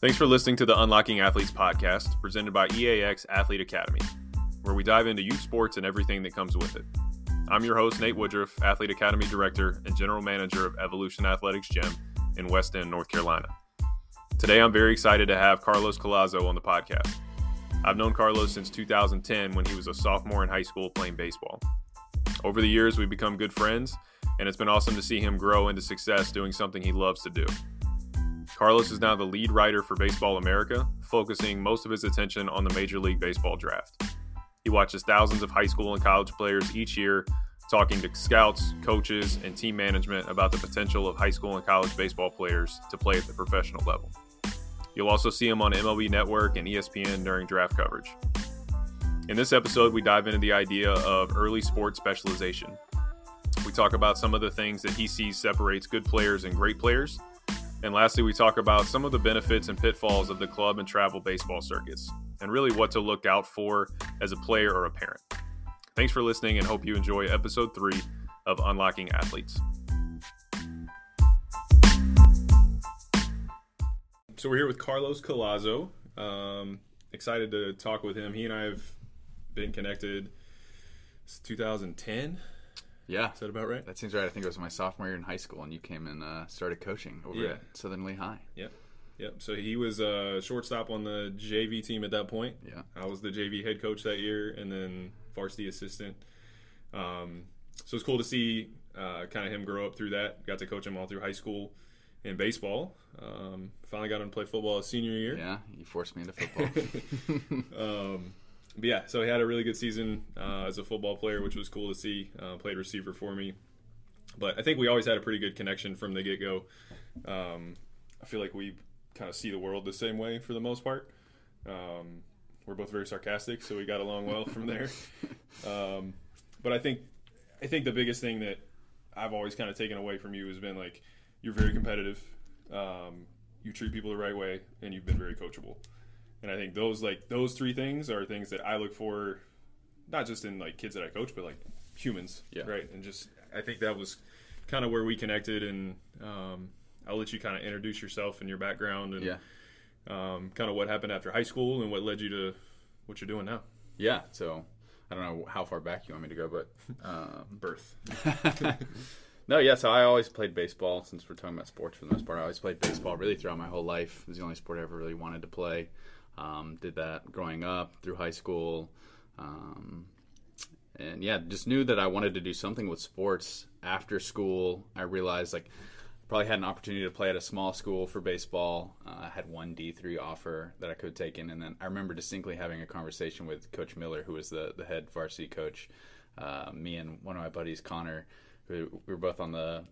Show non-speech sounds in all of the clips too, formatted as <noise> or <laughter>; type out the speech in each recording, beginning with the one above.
Thanks for listening to the Unlocking Athletes podcast presented by EAX Athlete Academy, where we dive into youth sports and everything that comes with it. I'm your host, Nate Woodruff, Athlete Academy Director and General Manager of Evolution Athletics Gym in West End, North Carolina. Today, I'm very excited to have Carlos Collazo on the podcast. I've known Carlos since 2010 when he was a sophomore in high school playing baseball. Over the years, we've become good friends, and it's been awesome to see him grow into success doing something he loves to do. Carlos is now the lead writer for Baseball America, focusing most of his attention on the Major League Baseball draft. He watches thousands of high school and college players each year, talking to scouts, coaches, and team management about the potential of high school and college baseball players to play at the professional level. You'll also see him on MLB Network and ESPN during draft coverage. In this episode, we dive into the idea of early sports specialization. We talk about some of the things that he sees separates good players and great players and lastly, we talk about some of the benefits and pitfalls of the club and travel baseball circuits, and really what to look out for as a player or a parent. Thanks for listening and hope you enjoy episode three of Unlocking Athletes. So we're here with Carlos Collazo. Um, excited to talk with him. He and I have been connected since 2010. Yeah, Is that about right? that seems right. I think it was my sophomore year in high school, and you came and uh, started coaching over Yeah. at Southern Lee High. Yep. Yep. So he was a shortstop on the JV team at that point. Yeah, I was the JV head coach that year, and then varsity assistant. Um, so it's cool to see uh, kind of him grow up through that. Got to coach him all through high school and baseball. Um, finally got him to play football his senior year. yeah. You forced me into football. <laughs> Um, but yeah, so he had a really good season uh, as a football player, which was cool to see. Uh, played receiver for me, but I think we always had a pretty good connection from the get go. Um, I feel like we kind of see the world the same way for the most part. Um, we're both very sarcastic, so we got along well from there. <laughs> Um, but I think I think the biggest thing that I've always kind of taken away from you has been like you're very competitive. Um, you treat people the right way, and you've been very coachable. And I think those like those three things are things that I look for, not just in like kids that I coach, but like humans, Yeah. right? And just I think that was kind of where we connected. And um, I'll let you kind of introduce yourself and your background and yeah, um, kind of what happened after high school and what led you to what you're doing now. yeah. So I don't know how far back you want me to go, but um, <laughs> Birth. <laughs> no, yeah. So I always played baseball. Since we're talking about sports for the most part, I always played baseball really throughout my whole life. It was the only sport I ever really wanted to play. Um, did that growing up through high school. Um, and yeah, just knew that I wanted to do something with sports after school. I realized like probably had an opportunity to play at a small school for baseball. Uh, I had one D three offer that I could take in, and then I remember distinctly having a conversation with Coach Miller, who was the the head varsity coach. Uh, me and one of my buddies, Connor, who we were both on the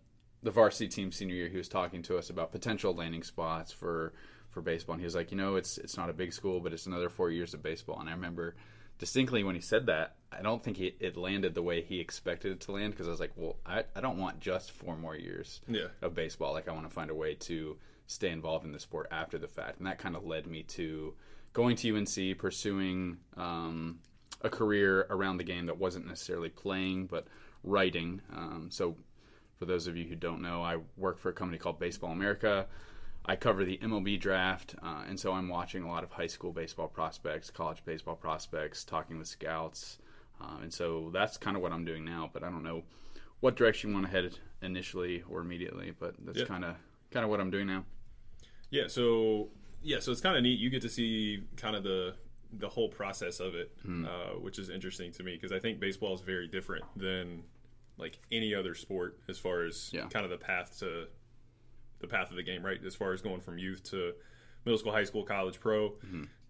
the varsity team senior year. He was talking to us about potential landing spots for for baseball, and he was like, you know, it's it's not a big school, but it's another four years of baseball. And I remember distinctly when he said that, I don't think he, it landed the way he expected it to land because I was like, well, I, I don't want just four more years Yeah. of baseball. Like, I want to find a way to stay involved in the sport after the fact. And that kind of led me to going to UNC, pursuing um, a career around the game that wasn't necessarily playing, but writing. Um, so, for those of you who don't know, I work for a company called Baseball America. I cover the MLB draft, uh, and so I'm watching a lot of high school baseball prospects, college baseball prospects, talking with scouts, um, and so that's kind of what I'm doing now. But I don't know what direction you want to head initially or immediately, but that's kind of kind of what I'm doing now. Yeah, so yeah, so it's kind of neat. You get to see kind of the the whole process of it, uh, which is interesting to me because I think baseball is very different than like any other sport as far as Yeah. kind of the path to the path of the game, right? As far as going from youth to middle school, high school, college, pro.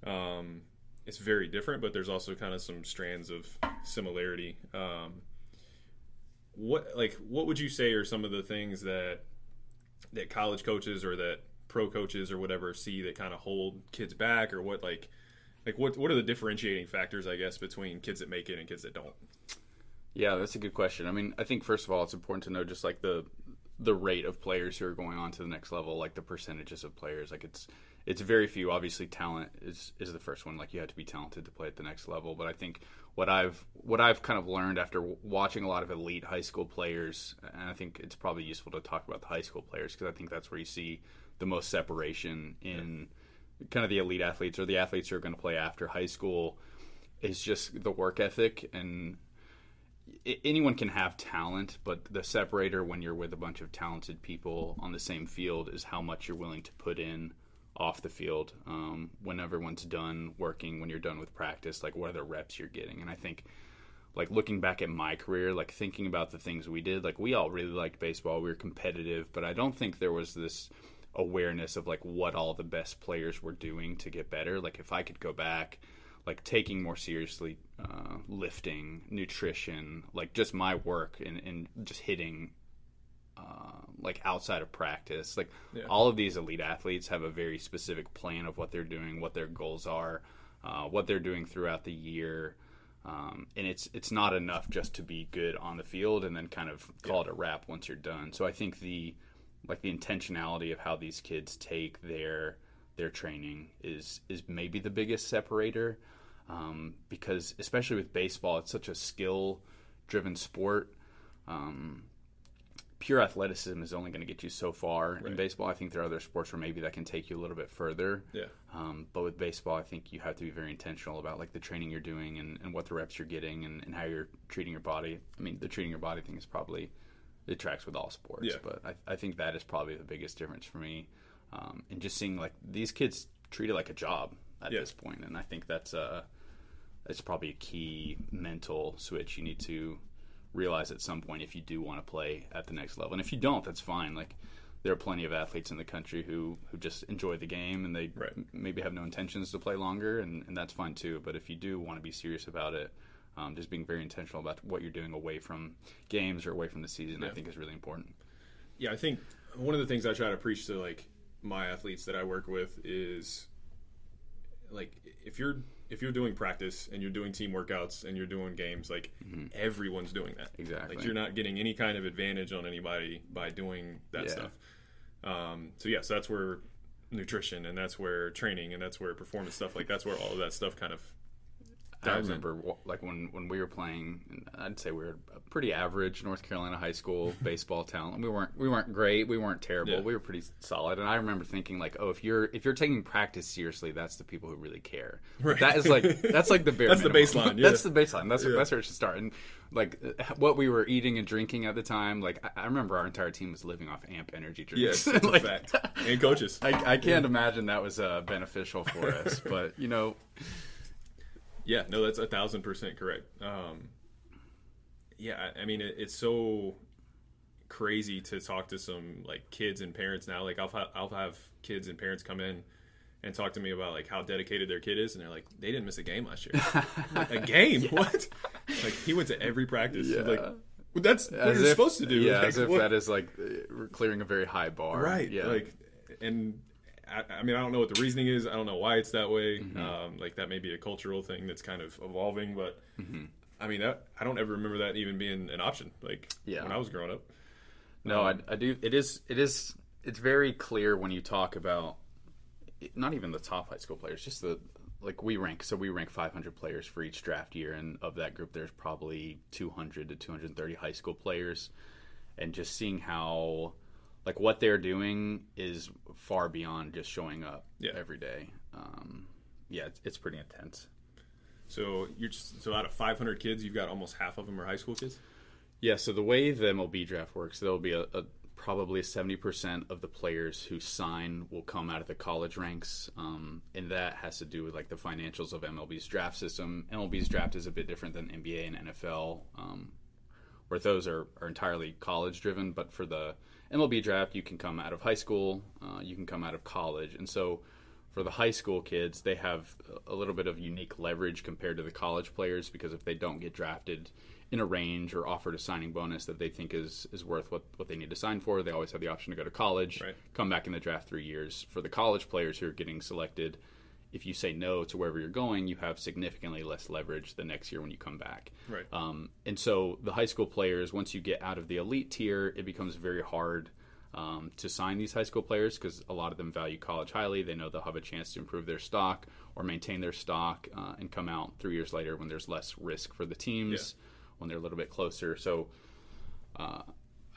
Um, it's very different, but there's also kind of some strands of similarity. Um, what like what would you say are some of the things that that college coaches or that pro coaches or whatever see that kind of hold kids back or what like like what what are the differentiating factors I guess between kids that make it and kids that don't? Yeah, that's a good question. I mean, I think first of all, it's important to know just like the the rate of players who are going on to the next level, like the percentages of players. Like it's it's very few. Obviously, talent is is the first one. Like you have to be talented to play at the next level. But I think what I've what I've kind of learned after watching a lot of elite high school players, and I think it's probably useful to talk about the high school players because I think that's where you see the most separation in kind of the elite athletes or the athletes who are going to play after high school is just the work ethic and anyone can have talent, but the separator when you're with a bunch of talented people on the same field is how much you're willing to put in off the field um, when everyone's done working, when you're done with practice, like what are the reps you're getting. And I think, like looking back at my career, like thinking about the things we did, like we all really liked baseball. We were competitive, but I don't think there was this awareness of like what all the best players were doing to get better. Like if I could go back like taking more seriously uh, lifting, nutrition, like just my work and, and just hitting uh, like outside of practice. Like yeah. all of these elite athletes have a very specific plan of what they're doing, what their goals are, uh, what they're doing throughout the year. Um, and it's it's not enough just to be good on the field and then kind of call yeah. it a wrap once you're done. So I think the like the intentionality of how these kids take their their training is is maybe the biggest separator um, because especially with baseball, it's such a skill driven sport. Um, pure athleticism is only going to get you so far right. in baseball. I think there are other sports where maybe that can take you a little bit further. Yeah. Um, but with baseball, I think you have to be very intentional about like the training you're doing and, and what the reps you're getting and, and, how you're treating your body. I mean, the treating your body thing is probably it tracks with all sports, yeah. but I, I think that is probably the biggest difference for me. Um, and just seeing like these kids treat it like a job at yeah. this point, and I think that's uh it's probably a key mental switch you need to realize at some point if you do want to play at the next level. And if you don't, that's fine. Like there are plenty of athletes in the country who, who just enjoy the game and they right. m- maybe have no intentions to play longer, and, and that's fine too. But if you do want to be serious about it, um, just being very intentional about what you're doing away from games or away from the season, yeah. I think is really important. Yeah, I think one of the things I try to preach to like my athletes that I work with is like if you're if you're doing practice and you're doing team workouts and you're doing games, like mm-hmm. everyone's doing that. Exactly. Like you're not getting any kind of advantage on anybody by doing that yeah. stuff. Um, so yes, that's where nutrition and that's where training and that's where performance stuff like that's where all of that stuff kind of I remember like when when we were playing. I'd say we were a pretty average North Carolina high school <laughs> baseball talent. We weren't we weren't great. We weren't terrible. Yeah. We were pretty solid. And I remember thinking like, oh, if you're if you're taking practice seriously, that's the people who really care. Right. That is like that's like the bare. <laughs> that's minimum. the baseline. <laughs> Yeah. that's the baseline. That's yeah. that's where it should start. And like what we were eating and drinking at the time. Like I, I remember our entire team was living off Amp energy drinks. Yes, like, fact. And coaches. I, I can't imagine that was uh, beneficial for us, but you know. Yeah, no, that's a thousand percent correct. Um, yeah, I mean, it, it's so crazy to talk to some like kids and parents now. Like I'll ha- I'll have kids and parents come in and talk to me about like how dedicated their kid is, and they're like, they didn't miss a game last year. <laughs> like, a game? Yeah. What? Like he went to every practice. Yeah. Like well, that's what as you're if, supposed to do. Yeah, like, as if what? that is like clearing a very high bar. Right. Yeah. Like, and I, I, mean, I don't know what the reasoning is. I don't know why it's that way. Mm-hmm. Um, like that may be a cultural thing that's kind of evolving, but mm-hmm. I mean, that, I don't ever remember that even being an option. Like yeah. when I was growing up. No, um, I, I do. It is. It is. It's very clear when you talk about not even the top high school players, just the like we rank. So we rank 500 players for each draft year, and of that group, there's probably 200 to 230 high school players, and just seeing how like what they're doing is far beyond just showing up yeah. every day. Um, yeah, it's, it's, pretty intense. So you're just, so out of 500 kids, you've got almost half of them are high school kids. Yeah. So the way the MLB draft works, there'll be a, a probably 70% of the players who sign will come out of the college ranks. Um, and that has to do with like the financials of MLB's draft system. MLB's draft is a bit different than NBA and NFL, um, where those are, are entirely college driven. But for the MLB draft, you can come out of high school, uh, you can come out of college, and so for the high school kids, they have a little bit of unique leverage compared to the college players because if they don't get drafted in a range or offered a signing bonus that they think is is worth what, what they need to sign for, they always have the option to go to college, right. come back in the draft three years. For the college players who are getting selected, if you say no to wherever you're going, you have significantly less leverage the next year when you come back. Right. Um, and so the high school players, once you get out of the elite tier, it becomes very hard um, to sign these high school players because a lot of them value college highly. They know they'll have a chance to improve their stock or maintain their stock uh, and come out three years later when there's less risk for the teams, yeah. when they're a little bit closer. So. Uh,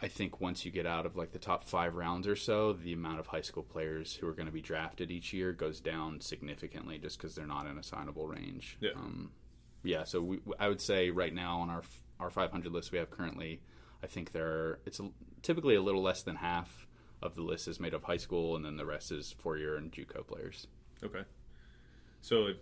I think once you get out of like the top five rounds or so, the amount of high school players who are going to be drafted each year goes down significantly just because they're not in a signable range. Yeah. Um, yeah. So we, I would say right now on our our 500 list we have currently, I think there are, it's a, typically a little less than half of the list is made of high school, and then the rest is four year and JUCO players. Okay. So, if,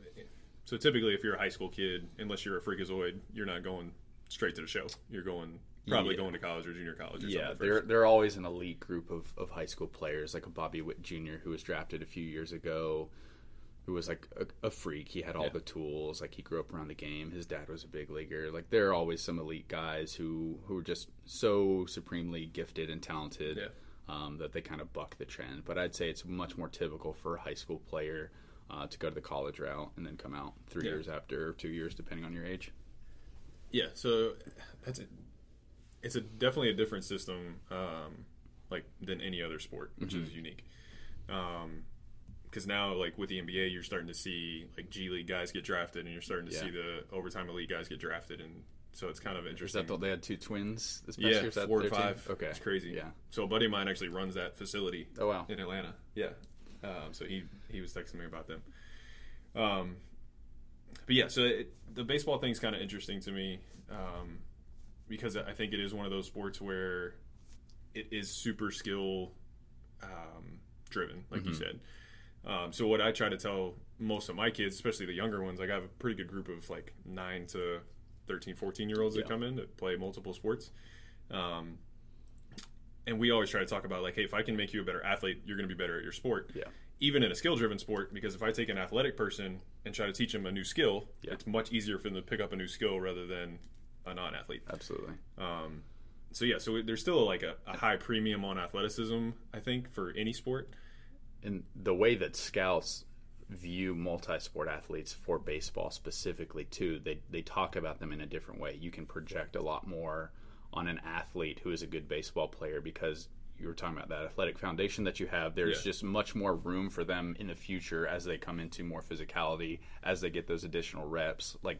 so typically, if you're a high school kid, unless you're a freakazoid, you're not going straight to the show. You're going probably Yeah. going to college or junior college. Or Yeah, something they're they're always an elite group of, of high school players, like a Bobby Witt Jr. who was drafted a few years ago, who was like a, a freak. He had all Yeah. the tools. Like he grew up around the game. His dad was a big leaguer. Like there are always some elite guys who who are just so supremely gifted and talented Yeah. um, that they kind of buck the trend. But I'd say it's much more typical for a high school player. Uh, to go to the college route and then come out three years after, or two years, depending on your age. Yeah, so that's it. It's a definitely a different system, um, like than any other sport, which Mm-hmm. is unique. Because now, like with the NBA, you're starting to see like G League guys get drafted, and you're starting to Yeah. see the overtime elite guys get drafted, and so it's kind of Is interesting. that the, they had two twins this past yeah, year? Is that four or their team? five. Okay, it's crazy. Yeah. So a buddy of mine actually runs that facility Oh wow. in Atlanta. Yeah. Um, so he he was texting me about them. Um, but yeah, so it, the baseball thing's kind of interesting to me um, because I think it is one of those sports where it is super skill um, driven, like you said. Um, so what I try to tell most of my kids, especially the younger ones, like I have a pretty good group of like nine to 13, 14 year olds that come in that play multiple sports. Um, and we always try to talk about like, hey, if I can make you a better athlete, you're going to be better at your sport. Yeah. Even in a skill driven sport, because if I take an athletic person and try to teach them a new skill, Yeah. it's much easier for them to pick up a new skill rather than a non athlete. Absolutely. Um, so yeah, so there's still like a, a high premium on athleticism, I think, for any sport. And the way that scouts view multi-sport athletes for baseball specifically too, they they talk about them in a different way. You can project a lot more on an athlete who is a good baseball player because you were talking about that athletic foundation that you have. There's Yeah. just much more room for them in the future as they come into more physicality, as they get those additional reps. Like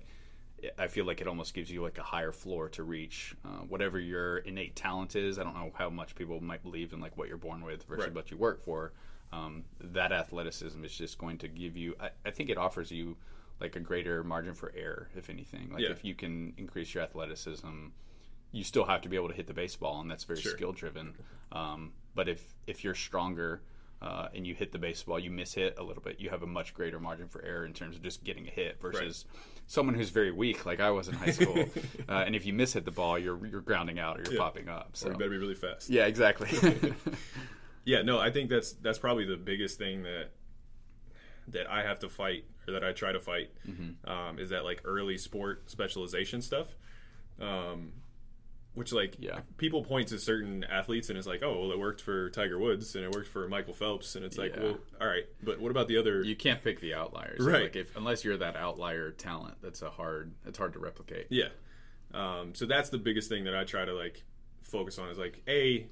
I feel like it almost gives you like a higher floor to reach. Uh, whatever your innate talent is, I don't know how much people might believe in like what you're born with versus Right. what you work for. Um, that athleticism is just going to give you. I, I think it offers you like a greater margin for error, if anything. Like Yeah. if you can increase your athleticism, you still have to be able to hit the baseball, and that's very Sure. skill driven. Um, but if if you're stronger uh, and you hit the baseball, you miss hit a little bit, you have a much greater margin for error in terms of just getting a hit versus someone who's very weak, like I was in high school. <laughs> uh, and if you miss hit the ball, you're you're grounding out or you're Yeah. popping up. Or So you better be really fast. yeah, exactly. <laughs> <laughs> Yeah, no, I think that's that's probably the biggest thing that that I have to fight or that I try to fight Mm-hmm. um, is that like early sport specialization stuff. Um, which like Yeah. people point to certain athletes and it's like, oh, well, it worked for Tiger Woods and it worked for Michael Phelps, and it's like, Yeah. well, all right, but what about the other? you can't pick the outliers, Right. Like if unless you're that outlier talent, that's a hard. It's hard to replicate. Yeah. Um, so that's the biggest thing that I try to like focus on is like a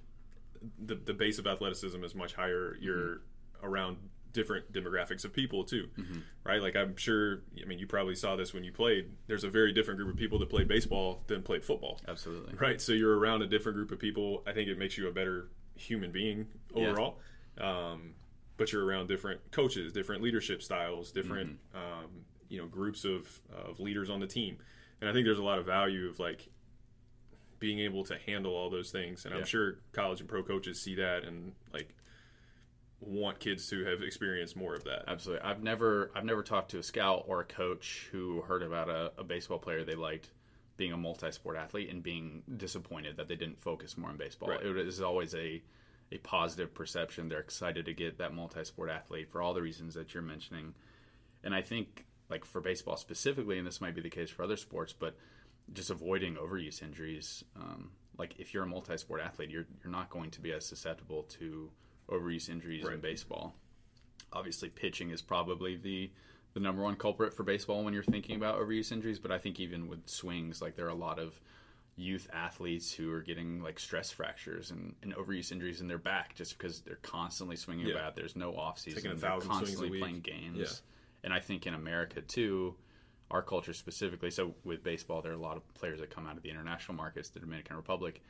the the base of athleticism is much higher. You're around different demographics of people too, right? Like I'm sure. I mean, you probably saw this when you played. There's a very different group of people that played baseball than played football, Absolutely. right? So you're around a different group of people. I think it makes you a better human being Yeah. overall. Um, but you're around different coaches, different leadership styles, different um, you know groups of of leaders on the team, and I think there's a lot of value of like being able to handle all those things. And Yeah. I'm sure college and pro coaches see that and like want kids to have experienced more of that. Absolutely. I've never I've never talked to a scout or a coach who heard about a, a baseball player they liked being a multi-sport athlete and being disappointed that they didn't focus more on baseball. Right. It is always a a positive perception. They're excited to get that multi-sport athlete for all the reasons that you're mentioning. And I think like for baseball specifically, and this might be the case for other sports, but just avoiding overuse injuries. Um, like if you're a multi-sport athlete, you're you're not going to be as susceptible to overuse injuries in baseball. Obviously, pitching is probably the the number one culprit for baseball when you're thinking about overuse injuries. But I think even with swings, like there are a lot of youth athletes who are getting like stress fractures and, and overuse injuries in their back just because they're constantly swinging Yeah. bat. There's no off season. Taking a They're thousand swings a constantly week. playing games. Yeah. And I think in America too, our culture specifically. So with baseball, there are a lot of players that come out of the international markets, the Dominican Republic.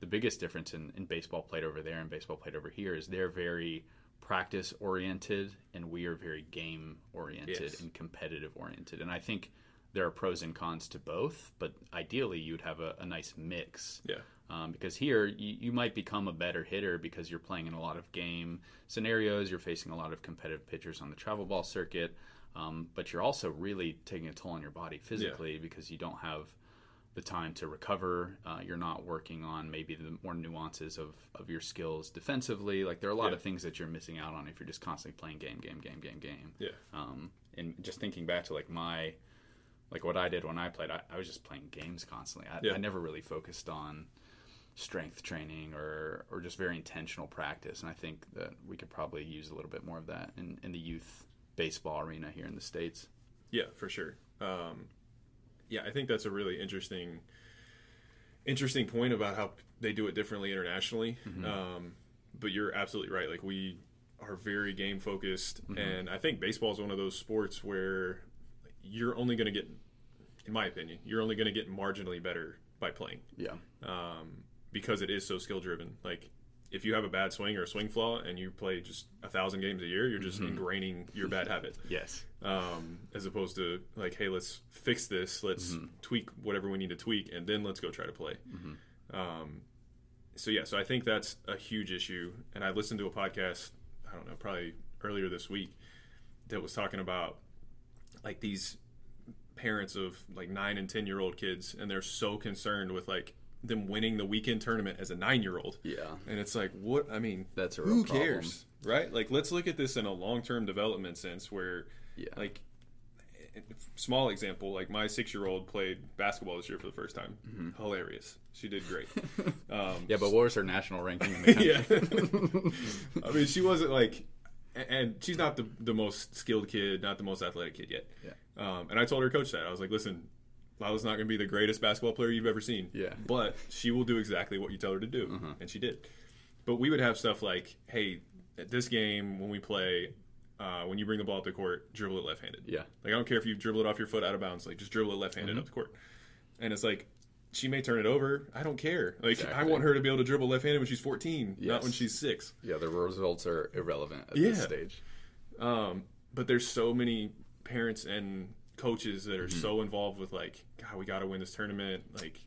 The biggest difference in, in baseball played over there and baseball played over here is they're very practice oriented and we are very game oriented Yes. and competitive oriented. And I think there are pros and cons to both, but ideally you'd have a, a nice mix. Yeah. Um, because here you, you might become a better hitter because you're playing in a lot of game scenarios, you're facing a lot of competitive pitchers on the travel ball circuit, um, but you're also really taking a toll on your body physically because you don't have the time to recover. Uh, you're not working on maybe the more nuances of, of your skills defensively. Like there are a lot Yeah. of things that you're missing out on if you're just constantly playing game, game, game, game, game. Yeah. Um, and just thinking back to like my, like what I did when I played, I, I was just playing games constantly. I, Yeah. I never really focused on strength training or, or just very intentional practice. And I think that we could probably use a little bit more of that in, in the youth baseball arena here in the States. Yeah, for sure. Um, yeah, I think that's a really interesting, interesting point about how they do it differently internationally. Um, but you're absolutely right. Like we are very game focused, and I think baseball is one of those sports where you're only going to get, in my opinion, you're only going to get marginally better by playing Yeah. um, because it is so skill driven. Like if you have a bad swing or a swing flaw and you play just a thousand games a year, you're just ingraining your bad habit Yes. um, as opposed to like, hey, let's fix this, let's tweak whatever we need to tweak, and then let's go try to play. Um, so yeah, so I think that's a huge issue. And I listened to a podcast, I don't know, probably earlier this week, that was talking about like these parents of like nine and ten year old kids, and they're so concerned with like them winning the weekend tournament as a nine year old. Yeah. And it's like, what? I mean, That's who problem. cares, right? Like, let's look at this in a long term development sense, where, Yeah. like, small example, like my six year old played basketball this year for the first time. Hilarious. She did great. <laughs> Um, Mm-hmm. Yeah, but what was her national ranking in the <laughs> yeah. <laughs> I mean, she wasn't like, and she's not the the most skilled kid, not the most athletic kid yet. Yeah. Um, and I told her coach that I was like, listen, Lila's not going to be the greatest basketball player you've ever seen. Yeah. But she will do exactly what you tell her to do, Uh-huh. and she did. But we would have stuff like, hey, at this game when we play. Uh, when you bring the ball up the court, dribble it left-handed. Yeah. Like I don't care if you dribble it off your foot out of bounds. Like just dribble it left-handed Mm-hmm. up the court. And it's like she may turn it over. I don't care. Like I want her to be able to dribble left-handed when she's 14, not when she's six. Yeah, the results are irrelevant at Yeah. this stage. Um, but there's so many parents and coaches that are Mm-hmm. so involved with like, God, we got to win this tournament. Like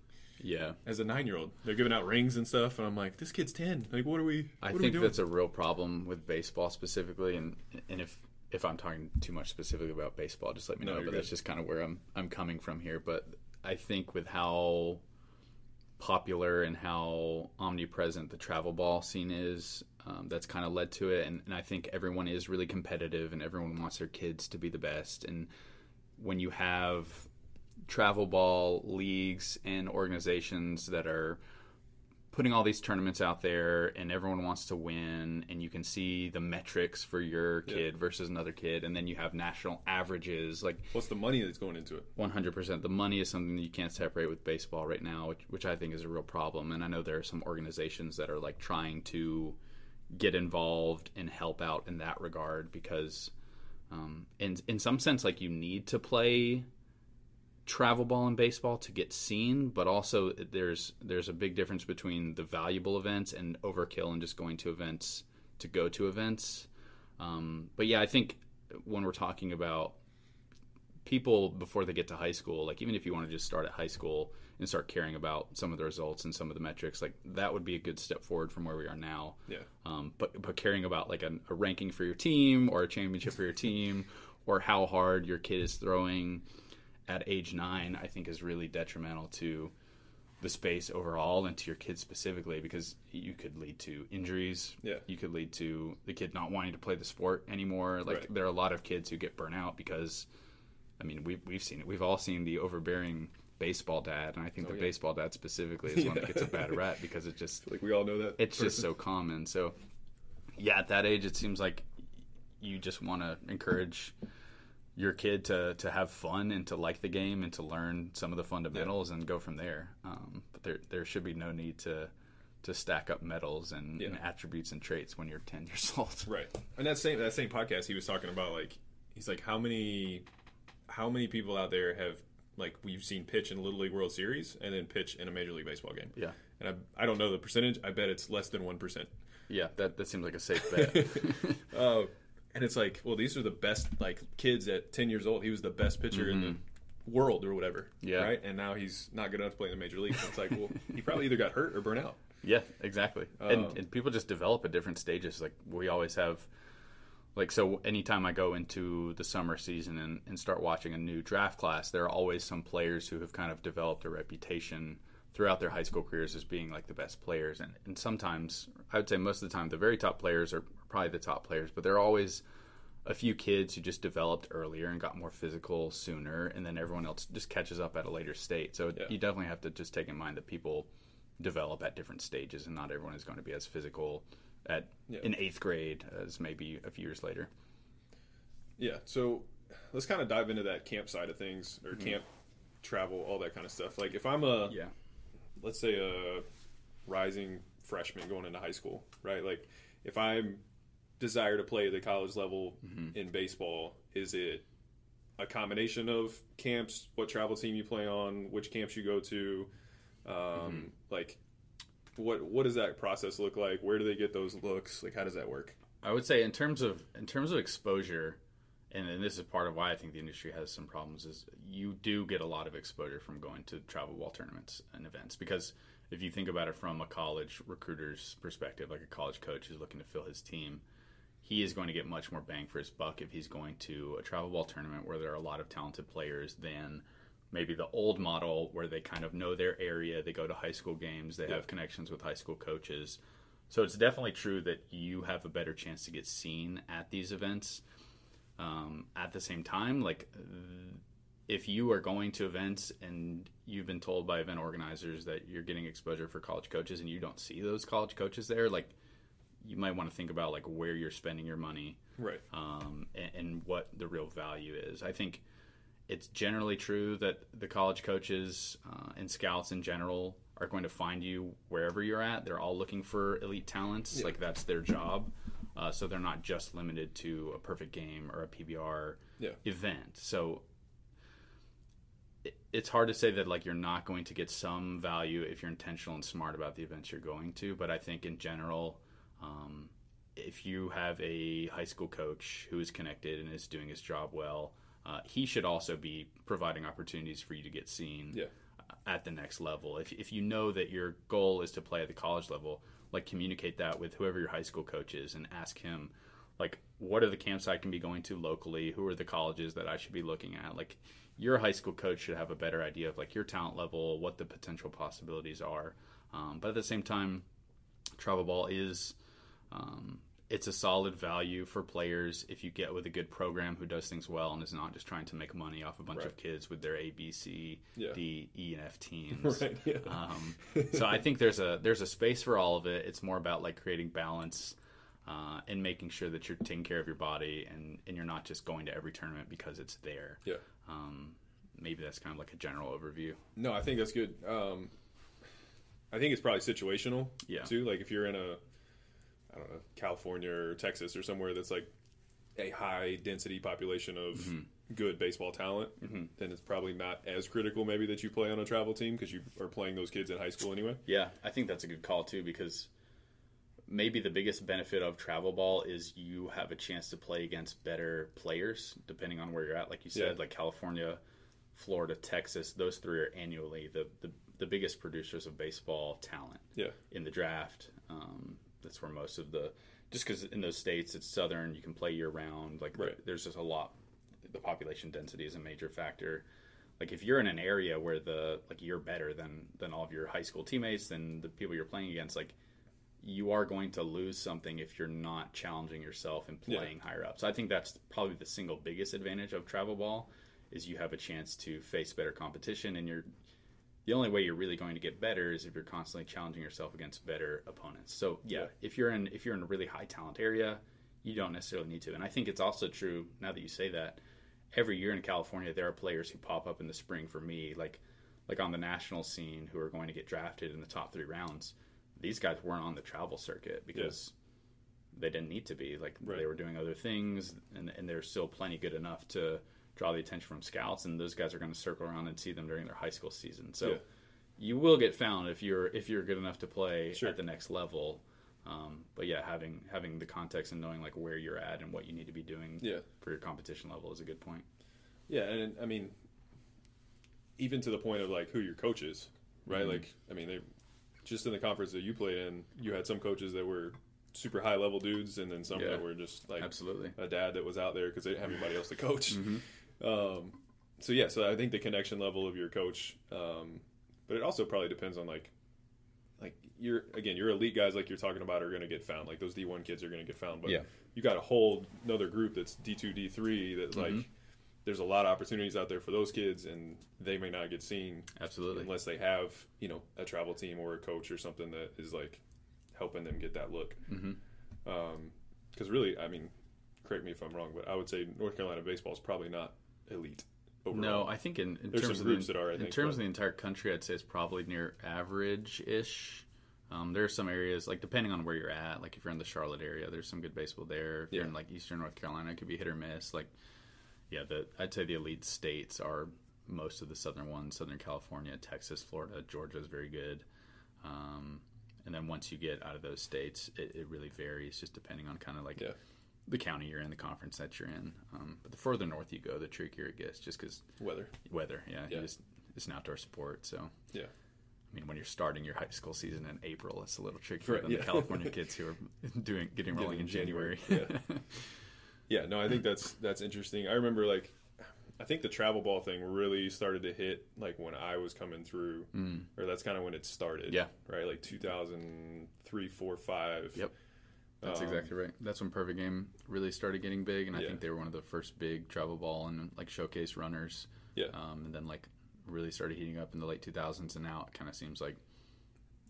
Yeah. as a nine-year-old, they're giving out rings and stuff, and I'm like, this kid's 10. Like, what are we? I what are we think doing? that's a real problem with baseball specifically, and and if if I'm talking too much specifically about baseball, just let me No, know. But that's just kind of where I'm I'm coming from here. But I think with how popular and how omnipresent the travel ball scene is, um, that's kind of led to it. And, and I think everyone is really competitive, and everyone wants their kids to be the best. And when you have travel ball leagues and organizations that are putting all these tournaments out there and everyone wants to win and you can see the metrics for your kid versus another kid and then you have national averages like What's the money that's going into it? 100% the money is something that you can't separate with baseball right now which, which i think is a real problem. And i know there are some organizations that are like trying to get involved and help out in that regard because um, in in some sense like you need to play travel ball and baseball to get seen but also there's there's a big difference between the valuable events and overkill and just going to events to go to events. Um, but yeah i think when we're talking about people before they get to high school like even if you want to just start at high school and start caring about some of the results and some of the metrics like that would be a good step forward from where we are now Yeah. um, but but caring about like a, a ranking for your team or a championship for your <laughs> team or how hard your kid is throwing at age nine, I think is really detrimental to the space overall and to your kid specifically because you could lead to injuries. Yeah. You could lead to the kid not wanting to play the sport anymore. Like Right. there are a lot of kids who get burnt out because I mean we've we've seen it. We've all seen the overbearing baseball dad and I think the Oh, yeah. baseball dad specifically is one that gets a bad <laughs> rap because it just Like we all know that. it's just so common. So, yeah, at that age, it seems like you just want to encourage your kid to, to have fun and to like the game and to learn some of the fundamentals and go from there. Um, but there there should be no need to to stack up medals and, and attributes and traits when you're 10 <laughs> years old. Right. And that same that same podcast, he was talking about like he's like how many how many people out there have like we've seen pitch in Little League World Series and then pitch in a Major League Baseball game. Yeah. And I, I don't know the percentage. I bet it's less than 1%. Yeah, that, that seems like a safe bet. <laughs> uh, and it's like, well, these are the best like kids at 10 years old. He was the best pitcher mm-hmm. in the mm-hmm. world or whatever. Yeah. Right. And now he's not good enough to play in the major league. it's like, well, <laughs> he probably either got hurt or burnt out. Yeah, exactly. Uh, and, and people just develop at different stages. Like we always have like so anytime i go into the summer season and, and start watching a new draft class there are always some players who have kind of developed a reputation throughout their high school careers as being like the best players and, and sometimes i would say most of the time the very top players are probably the top players but there are always a few kids who just developed earlier and got more physical sooner and then everyone else just catches up at a later state so yeah. you definitely have to just take in mind that people develop at different stages and not everyone is going to be as physical at yeah. in eighth grade as maybe a few years later. Yeah, so let's kind of dive into that camp side of things or mm-hmm. camp travel, all that kind of stuff. Like if I'm a yeah, let's say a rising freshman going into high school, right? Like if I'm desire to play at the college level mm-hmm. in baseball, is it a combination of camps, what travel team you play on, which camps you go to, um, mm-hmm. like what what does that process look like? Where do they get those looks? Like how does that work? I would say in terms of in terms of exposure, and, and this is part of why I think the industry has some problems. Is you do get a lot of exposure from going to travel ball tournaments and events because if you think about it from a college recruiter's perspective, like a college coach who's looking to fill his team, he is going to get much more bang for his buck if he's going to a travel ball tournament where there are a lot of talented players than maybe the old model where they kind of know their area, they go to high school games, they yeah. have connections with high school coaches. So it's definitely true that you have a better chance to get seen at these events. Um, at the same time, like if you are going to events and you've been told by event organizers that you're getting exposure for college coaches and you don't see those college coaches there, like you might want to think about like where you're spending your money, right? Um, and, and what the real value is. I think it's generally true that the college coaches uh, and scouts in general are going to find you wherever you're at. They're all looking for elite talents, yeah. like that's their job. Uh, so they're not just limited to a perfect game or a PBR yeah. event. So it, it's hard to say that like you're not going to get some value if you're intentional and smart about the events you're going to. But I think in general, um, if you have a high school coach who is connected and is doing his job well uh, he should also be providing opportunities for you to get seen yeah. at the next level. If, if you know that your goal is to play at the college level, like communicate that with whoever your high school coach is and ask him, like, what are the camps I can be going to locally? Who are the colleges that I should be looking at? Like, your high school coach should have a better idea of like your talent level, what the potential possibilities are. Um, but at the same time, travel ball is um, it's a solid value for players if you get with a good program who does things well and is not just trying to make money off a bunch right. of kids with their A, B, C, yeah. D, E, and F <laughs> teams. Right, yeah. um, so I think there's a there's a space for all of it. It's more about like creating balance uh, and making sure that you're taking care of your body and and you're not just going to every tournament because it's there. Yeah. Um, maybe that's kind of like a general overview. No, I think that's good. Um, I think it's probably situational. Yeah. Too like if you're in a I don't know, California or Texas or somewhere that's like a high density population of mm-hmm. good baseball talent, mm-hmm. then it's probably not as critical maybe that you play on a travel team because you are playing those kids in high school anyway. Yeah, I think that's a good call too because maybe the biggest benefit of travel ball is you have a chance to play against better players depending on where you're at. Like you said, yeah. like California, Florida, Texas, those three are annually the, the, the biggest producers of baseball talent yeah. in the draft. Um, that's where most of the just because in those states it's southern, you can play year round. Like right. there's just a lot. The population density is a major factor. Like if you're in an area where the like you're better than than all of your high school teammates, than the people you're playing against, like you are going to lose something if you're not challenging yourself and playing yeah. higher up. So I think that's probably the single biggest advantage of travel ball is you have a chance to face better competition and you're the only way you're really going to get better is if you're constantly challenging yourself against better opponents. So yeah, yeah, if you're in if you're in a really high talent area, you don't necessarily need to. And I think it's also true now that you say that. Every year in California, there are players who pop up in the spring for me, like like on the national scene, who are going to get drafted in the top three rounds. These guys weren't on the travel circuit because yeah. they didn't need to be. Like right. they were doing other things, and, and they're still plenty good enough to draw the attention from scouts, and those guys are going to circle around and see them during their high school season. So Yeah. you will get found if you're if you're good enough to play Sure. at the next level. Um, but yeah, having having the context and knowing like where you're at and what you need to be doing Yeah. for your competition level is a good point. Yeah, and I mean, even to the point of like who your coach is, right? Mhm. Like, I mean, they just in the conference that you played in, you had some coaches that were super high level dudes, and then some Yeah. that were just like Absolutely. a dad that was out there because they didn't have anybody else to coach. Mhm. Um, so yeah, so I think the connection level of your coach, um, but it also probably depends on like, like your again your elite guys like you're talking about are going to get found. Like those D one kids are going to get found, but Yeah. you got a whole another group that's D two D three that like. Mhm. There's a lot of opportunities out there for those kids, and they may not get seen Absolutely. unless they have, you know, a travel team or a coach or something that is like helping them get that look. Because really, I mean, correct me if I'm wrong, but I would say North Carolina baseball is probably not elite overall. No, I think in, in terms of groups the, that are, I in think, terms but- of the entire country, I'd say it's probably near average ish. Um, there are some areas like depending on where you're at. Like if you're in the Charlotte area, there's some good baseball there. If you're in like Eastern North Carolina, it could be hit or miss. Like yeah, the I'd say the elite states are most of the southern ones: Southern California, Texas, Florida, Georgia is very good. Um, and then once you get out of those states, it, it really varies just depending on kind of like Yeah. The county you're in, the conference that you're in. Um, but the further north you go, the trickier it gets, just because weather. weather. Yeah, Yeah. Just, it's an outdoor sport, so Yeah. I mean, when you're starting your high school season in April, it's a little trickier Right, than yeah. the California kids who are <laughs> doing getting rolling in January. January, <laughs> Yeah, no, I think that's that's interesting. I remember like I think the travel ball thing really started to hit like when I was coming through, Mm. or that's kind of when it started. Yeah. right, like 2003, 4, 5. Yep. That's Um, exactly right. That's when Perfect Game really started getting big, and I Yeah. think they were one of the first big travel ball and like showcase runners. Yeah. Um, and then like really started heating up in the late 2000s, and now it kind of seems like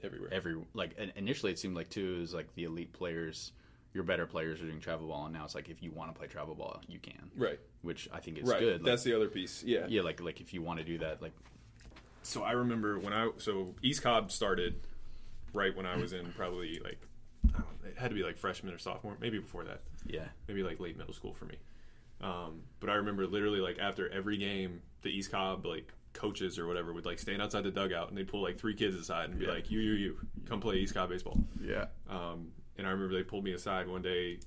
everywhere. every like in- initially it seemed like too it was like the elite players, your better players are doing travel ball, and now it's like if you want to play travel ball, you can, right, which I think is right. good. Like, That's the other piece. Yeah. yeah, like like if you want to do that, like So I remember when I so East Cobb started right when I was in probably like I don't know, it had to be like freshman or sophomore, maybe before that. yeah, maybe like late middle school for me. Um, but I remember literally like after every game, the East Cobb like coaches or whatever would like stand outside the dugout and they'd pull like three kids aside and be Yeah. like, "You, you, you, come play East Cobb baseball." yeah, Um, and I remember they pulled me aside one day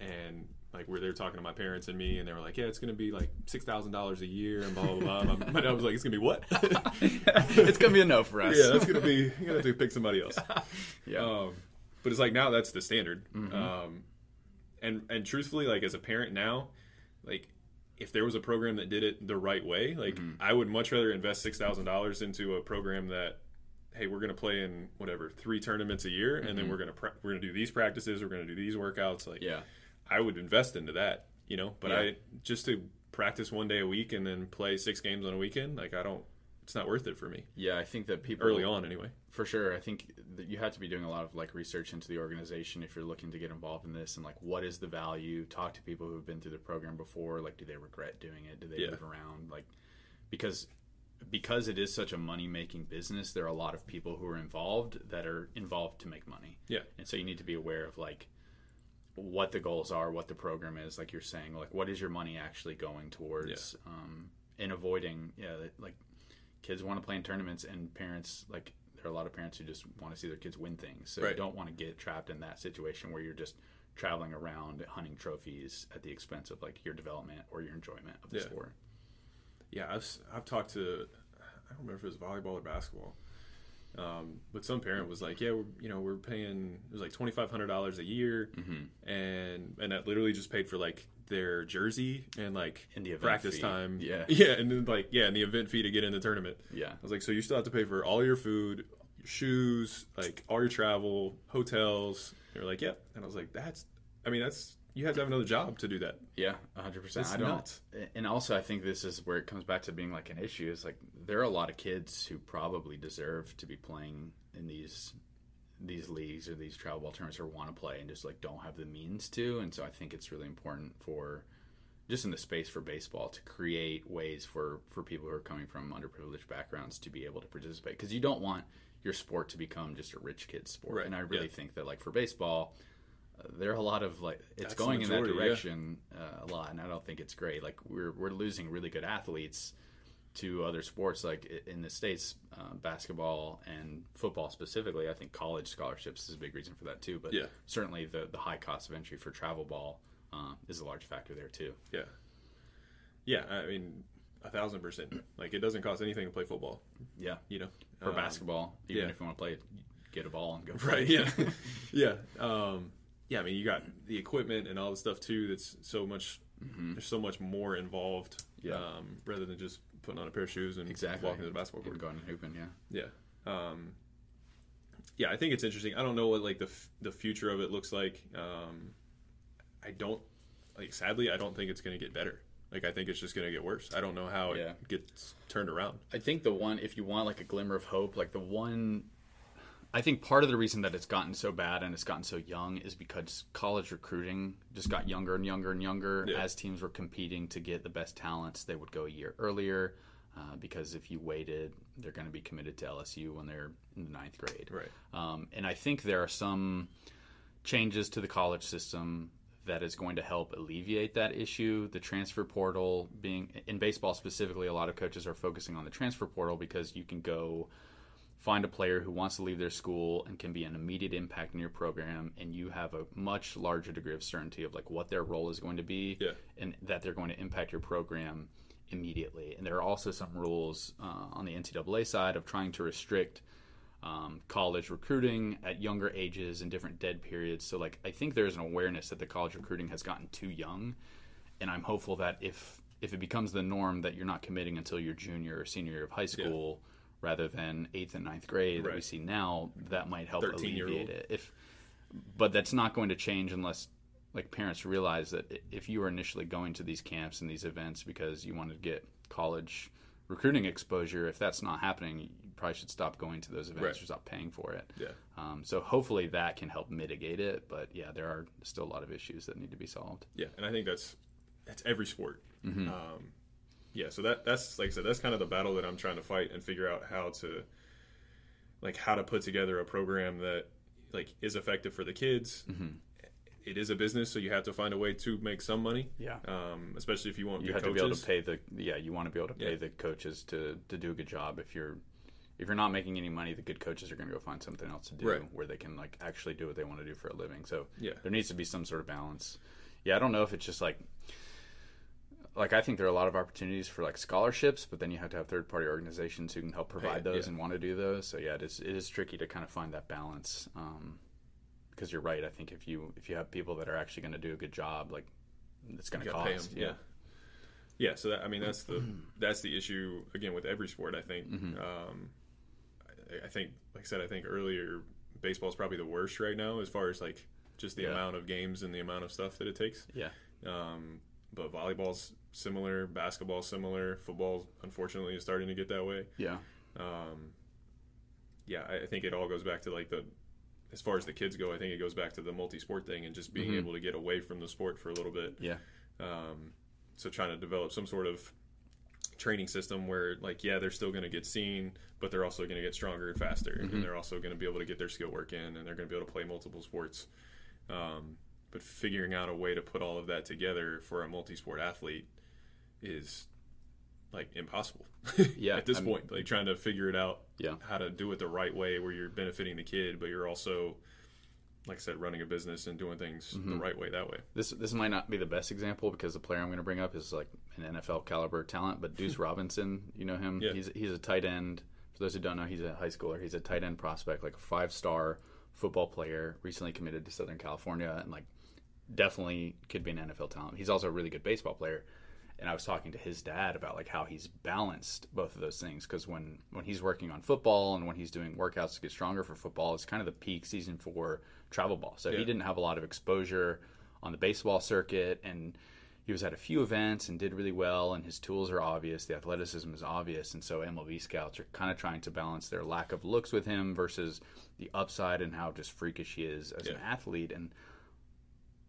and like where they were talking to my parents and me and they were like, "Yeah, it's gonna be like six thousand dollars a year and blah blah blah." My- dad <laughs> was like, "It's gonna be what?" <laughs> it's gonna be a no for us. yeah, that's gonna be you're gonna have to pick somebody else. <laughs> yeah, Um, but it's like now that's the standard. Mm-hmm. Um, and and truthfully, like as a parent now, like if there was a program that did it the right way, like mm-hmm. I would much rather invest six thousand dollars into a program that, hey, we're gonna play in whatever three tournaments a year, and then mm-hmm. we're gonna pra- we're gonna do these practices, we're gonna do these workouts. Like yeah, I would invest into that, you know. But Yeah. I just to practice one day a week and then play six games on a weekend, like I don't. It's not worth it for me yeah. I think that people early on, anyway. For sure. I think that you have to be doing a lot of like research into the organization if you're looking to get involved in this, and like what is the value. Talk to people who've been through the program before. Like, do they regret doing it? Do they Yeah. move around? Like, because because it is such a money making business, there are a lot of people who are involved that are involved to make money. Yeah. And so you need to be aware of like what the goals are, what the program is, like you're saying, like what is your money actually going towards, um, and avoiding, yeah, like kids want to play in tournaments, and parents like are a lot of parents who just want to see their kids win things, so Right. you don't want to get trapped in that situation where you're just traveling around hunting trophies at the expense of like your development or your enjoyment of the Yeah. sport. Yeah, I've I've talked to I don't remember if it was volleyball or basketball, um, but some parent was like, yeah, we're, you know, we're paying it was like twenty five hundred dollars a year, Mm-hmm. and and that literally just paid for like their jersey and like And the event practice fee. time, Yeah. <laughs> yeah, and then like yeah, and the event fee to get in the tournament. Yeah. I was like, so you still have to pay for all your food, your shoes, like all your travel, hotels. They were like, yep, and I was like, that's, I mean, that's you have to have another job to do that. Yeah, hundred percent. It's I don't, nuts. and also I think this is where it comes back to being like an issue. Is like there are a lot of kids who probably deserve to be playing in these these leagues or these travel ball tournaments or want to play and just like don't have the means to. And so I think it's really important for just in the space for baseball to create ways for for people who are coming from underprivileged backgrounds to be able to participate because you don't want your sport to become just a rich kid sport. Right, And I really yeah. think that like for baseball there are a lot of like it's That's going the in that majority, yeah. direction uh, a lot, and I don't think it's great. Like we're we're losing really good athletes to other sports, like in the states, uh, basketball and football specifically. I think college scholarships is a big reason for that too. But Yeah. certainly the the high cost of entry for travel ball uh, is a large factor there too. Yeah. Yeah, I mean, a thousand percent. Like it doesn't cost anything to play football. Yeah, You know, for Um, basketball, even yeah. if you want to play, it, get a ball and go. Right. Yeah. <laughs> <laughs> yeah. Um, yeah. I mean, you got the equipment and all the stuff too. That's so much. There's so much more involved. Yeah. Um, rather than just putting on a pair of shoes and exactly. walking to the basketball and court. going and hooping. Yeah. Yeah. Um, yeah, I think it's interesting. I don't know what like the f- the future of it looks like. Um, I don't like. Sadly, I don't think it's going to get better. Like I think it's just going to get worse. I don't know how Yeah. it gets turned around. I think the one, if you want like a glimmer of hope, like the one, I think part of the reason that it's gotten so bad and it's gotten so young is because college recruiting just got younger and younger and younger Yeah. as teams were competing to get the best talents. They would go a year earlier uh, because if you waited, they're going to be committed to LSU when they're in the ninth grade. Right. Um, and I think there are some changes to the college system that is going to help alleviate that issue. The transfer portal being in baseball specifically, a lot of coaches are focusing on the transfer portal because you can go find a player who wants to leave their school and can be an immediate impact in your program and you have a much larger degree of certainty of like what their role is going to be Yeah. and that they're going to impact your program immediately and there are also some rules uh, on the ncaa side of trying to restrict um, college recruiting at younger ages and different dead periods. So, like, I think there's an awareness that the college recruiting has gotten too young, and I'm hopeful that if if it becomes the norm that you're not committing until your junior or senior year of high school, rather than eighth and ninth grade that we see now, that might help alleviate it. If, but that's not going to change unless like parents realize that if you were initially going to these camps and these events because you wanted to get college recruiting exposure, if that's not happening, you probably should stop going to those events Right. or stop paying for it. Yeah. Um, so hopefully that can help mitigate it. But yeah, there are still a lot of issues that need to be solved. Yeah, and I think that's that's every sport. Mm-hmm. Um, yeah, so that that's like I said, that's kind of the battle that I'm trying to fight and figure out how to like how to put together a program that like is effective for the kids. Mm-hmm. It is a business, so you have to find a way to make some money. Yeah. Um, especially if you want You have coaches. to be able to pay the yeah. You want to be able to pay Yeah. the coaches to to do a good job. If you're if you're not making any money, the good coaches are going to go find something else to do Right. where they can like actually do what they want to do for a living. So Yeah. there needs to be some sort of balance. Yeah, I don't know if it's just like like I think there are a lot of opportunities for like scholarships, but then you have to have third party organizations who can help provide those yeah. and want to do those. So yeah, it is it is tricky to kind of find that balance. Um, because you're right. I think if you if you have people that are actually going to do a good job, like it's going to cost. pay 'em, yeah. Yeah, so that, I mean that's the that's the issue again with every sport. I think. Mm-hmm. Um, I, think, like I said, I think earlier baseball is probably the worst right now as far as like just the Yeah. amount of games and the amount of stuff that it takes. yeah. Um, but volleyball's similar, basketball similar, football unfortunately is starting to get that way. Yeah. Um, yeah, I, think it all goes back to like the as far as the kids go. I think it goes back to the multi-sport thing and just being Mhm. able to get away from the sport for a little bit. Yeah. Um, so trying to develop some sort of training system where like yeah they're still going to get seen but they're also going to get stronger and faster Mhm. and they're also going to be able to get their skill work in and they're going to be able to play multiple sports um, but figuring out a way to put all of that together for a multi-sport athlete is like impossible <laughs> Yeah, at this I mean- point like trying to figure it out Yeah. how to do it the right way where you're benefiting the kid but you're also like i said running a business and doing things Mm-hmm. the right way that way This this might not be the best example because the player I'm going to bring up is like an NFL caliber talent, but Deuce <laughs> Robinson, you know him. Yeah. He's he's a tight end. For those who don't know, he's a high schooler. He's a tight end prospect, like a five star football player, recently committed to Southern California, and like definitely could be an NFL talent. He's also a really good baseball player. And I was talking to his dad about like how he's balanced both of those things because when when he's working on football and when he's doing workouts to get stronger for football, it's kind of the peak season for travel ball. So Yeah. he didn't have a lot of exposure on the baseball circuit and he was at a few events and did really well and his tools are obvious the athleticism is obvious and so mlb scouts are kind of trying to balance their lack of looks with him versus the upside and how just freakish he is as an athlete and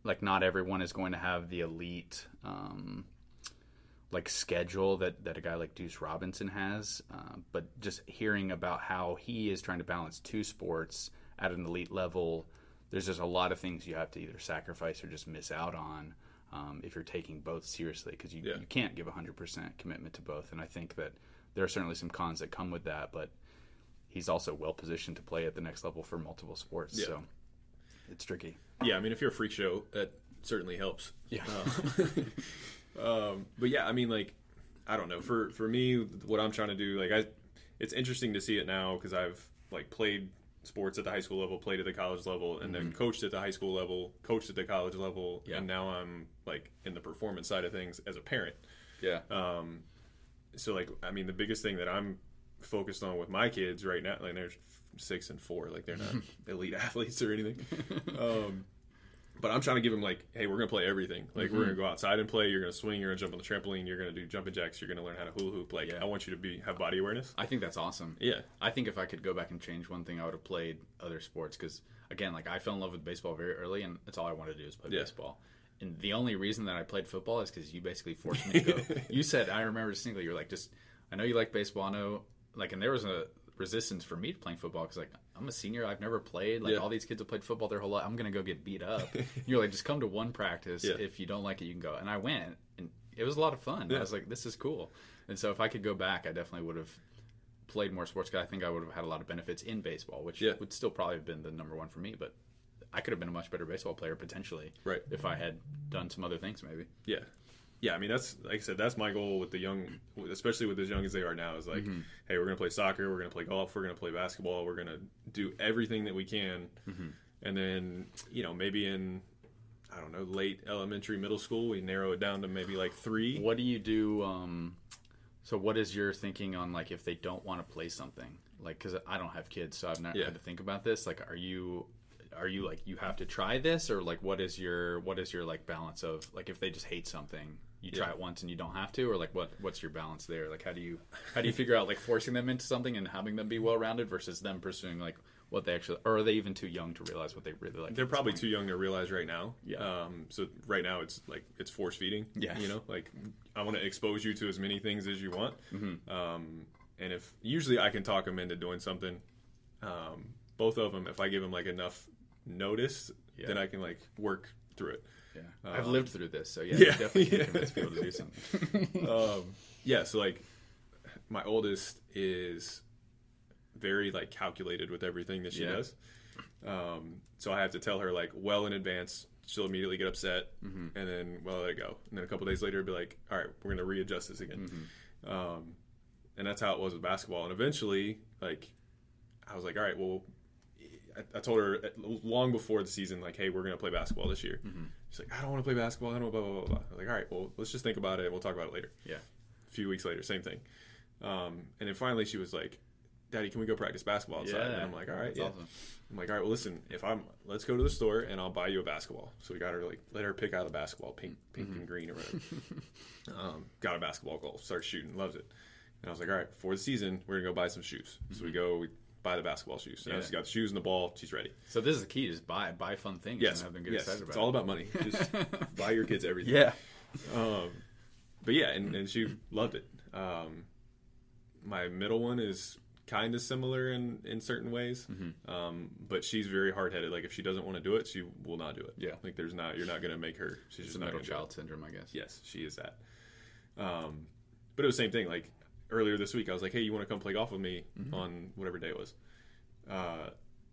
like not everyone is going to have the elite um, like schedule that, that a guy like Deuce Robinson has, uh, but just hearing about how he is trying to balance two sports at an elite level, there's just a lot of things you have to either sacrifice or just miss out on um, if you're taking both seriously because you, Yeah. you can't give 100% commitment to both. And I think that there are certainly some cons that come with that, but he's also well positioned to play at the next level for multiple sports. Yeah. So it's tricky. Yeah, I mean, if you're a freak show, that certainly helps. Yeah. <laughs> um, but yeah, I mean, like, I don't know. For for me, what I'm trying to do, like, I, it's interesting to see it now because I've like played sports at the high school level, played at the college level, and then coached at the high school level, coached at the college level, Yeah. and now I'm like in the performance side of things as a parent. Yeah. Um, so like, I mean, the biggest thing that I'm focused on with my kids right now, like they're six and four, like they're not <laughs> elite <laughs> athletes or anything. <laughs> Um, but I'm trying to give him like, hey, we're gonna play everything. Like we're mm-hmm. gonna go outside and play. You're gonna swing. You're gonna jump on the trampoline. You're gonna do jumping jacks. You're gonna learn how to hula hoop. Like Yeah. I want you to be have body awareness. I think that's awesome. Yeah, I think if I could go back and change one thing, I would have played other sports because, again, like I fell in love with baseball very early, and that's all I wanted to do is play Yeah. baseball. And the only reason that I played football is because you basically forced me to go. <laughs> you said, I remember distinctly, you were like, just, I know you like baseball. I know, like, and there was a resistance for me to playing football because, like, I'm a senior. I've never played. Like, Yeah. all these kids have played football their whole life. I'm going to go get beat up. <laughs> You're like, just come to one practice. Yeah. If you don't like it, you can go. And I went, and it was a lot of fun. Yeah. I was like, this is cool. And so if I could go back, I definitely would have played more sports. Cause I think I would have had a lot of benefits in baseball, which would still probably have been the number one for me. But I could have been a much better baseball player potentially, Right. If I had done some other things, maybe. yeah, yeah. I mean, that's like I said, that's my goal with the young, especially with as young as they are now. Is like, hey, we're gonna play soccer. We're gonna play golf. We're gonna play basketball. We're gonna do everything that we can, and then you know maybe in I don't know late elementary, middle school, we narrow it down to maybe like three. What do you do? Um, so, what is your thinking on like if they don't want to play something? Like, because I don't have kids, so I've not Yeah. had to think about this. Like, are you are you like you have to try this, or like what is your what is your like balance of like if they just hate something, you try Yeah. it once and you don't have to, or like what what's your balance there? Like, how do you how do you figure out like forcing them into something and having them be well rounded versus them pursuing like what they actually, or are they even too young to realize what they really like? They're probably too young to realize right now. Yeah. Um, so right now it's like it's force feeding. Yeah. You know, like I want to expose you to as many things as you want. Mm-hmm. Um, and if usually I can talk them into doing something. Um, both of them, if I give them like enough notice, Yeah. then I can like work through it. Yeah, I've Um, lived through this, so yeah, yeah, definitely can yeah. <laughs> convince people to do something. <laughs> um, yeah, so like my oldest is very like calculated with everything that she Yeah. does. Um, so I have to tell her like well in advance. She'll immediately get upset, and then well let it go. And then a couple days later, be like, all right, we're gonna readjust this again. Um, and that's how it was with basketball. And eventually, like, I was like, all right, well. I, I told her long before the season, like, "Hey, we're gonna play basketball this year." She's like, "I don't want to play basketball. I don't blah blah blah blah." I was like, "All right, well, let's just think about it. We'll talk about it later." yeah, a few weeks later, same thing. Um, and then finally, she was like, "Daddy, can we go practice basketball outside?" Yeah. And I'm like, "All right, That's yeah." awesome. I'm like, "All right, well, listen, if I'm, let's go to the store and I'll buy you a basketball." So we got her like, let her pick out a basketball, pink, pink Mm-hmm. and green or whatever. <laughs> um, got a basketball goal, starts shooting, loves it. And I was like, "All right, for the season, we're gonna go buy some shoes." So we go, we buy the basketball shoes. So now. She's got the shoes and the ball. She's ready. So this is the key: just buy buy fun things Yes, and have them get yes, excited about. it's all about money. Just <laughs> buy your kids everything. yeah, Um, but yeah, and, and she loved it. Um, my middle one is kind of similar in, in certain ways, Mm-hmm. um, but she's very hard headed. Like if she doesn't want to do it, she will not do it. Yeah. like there's not you're not going to make her. She's it's just a not middle gonna do it. child syndrome, I guess. Yes, she is that. Um, but it was the same thing. Like earlier this week, I was like, "Hey, you want to come play golf with me Mm-hmm. on whatever day it was?" Uh,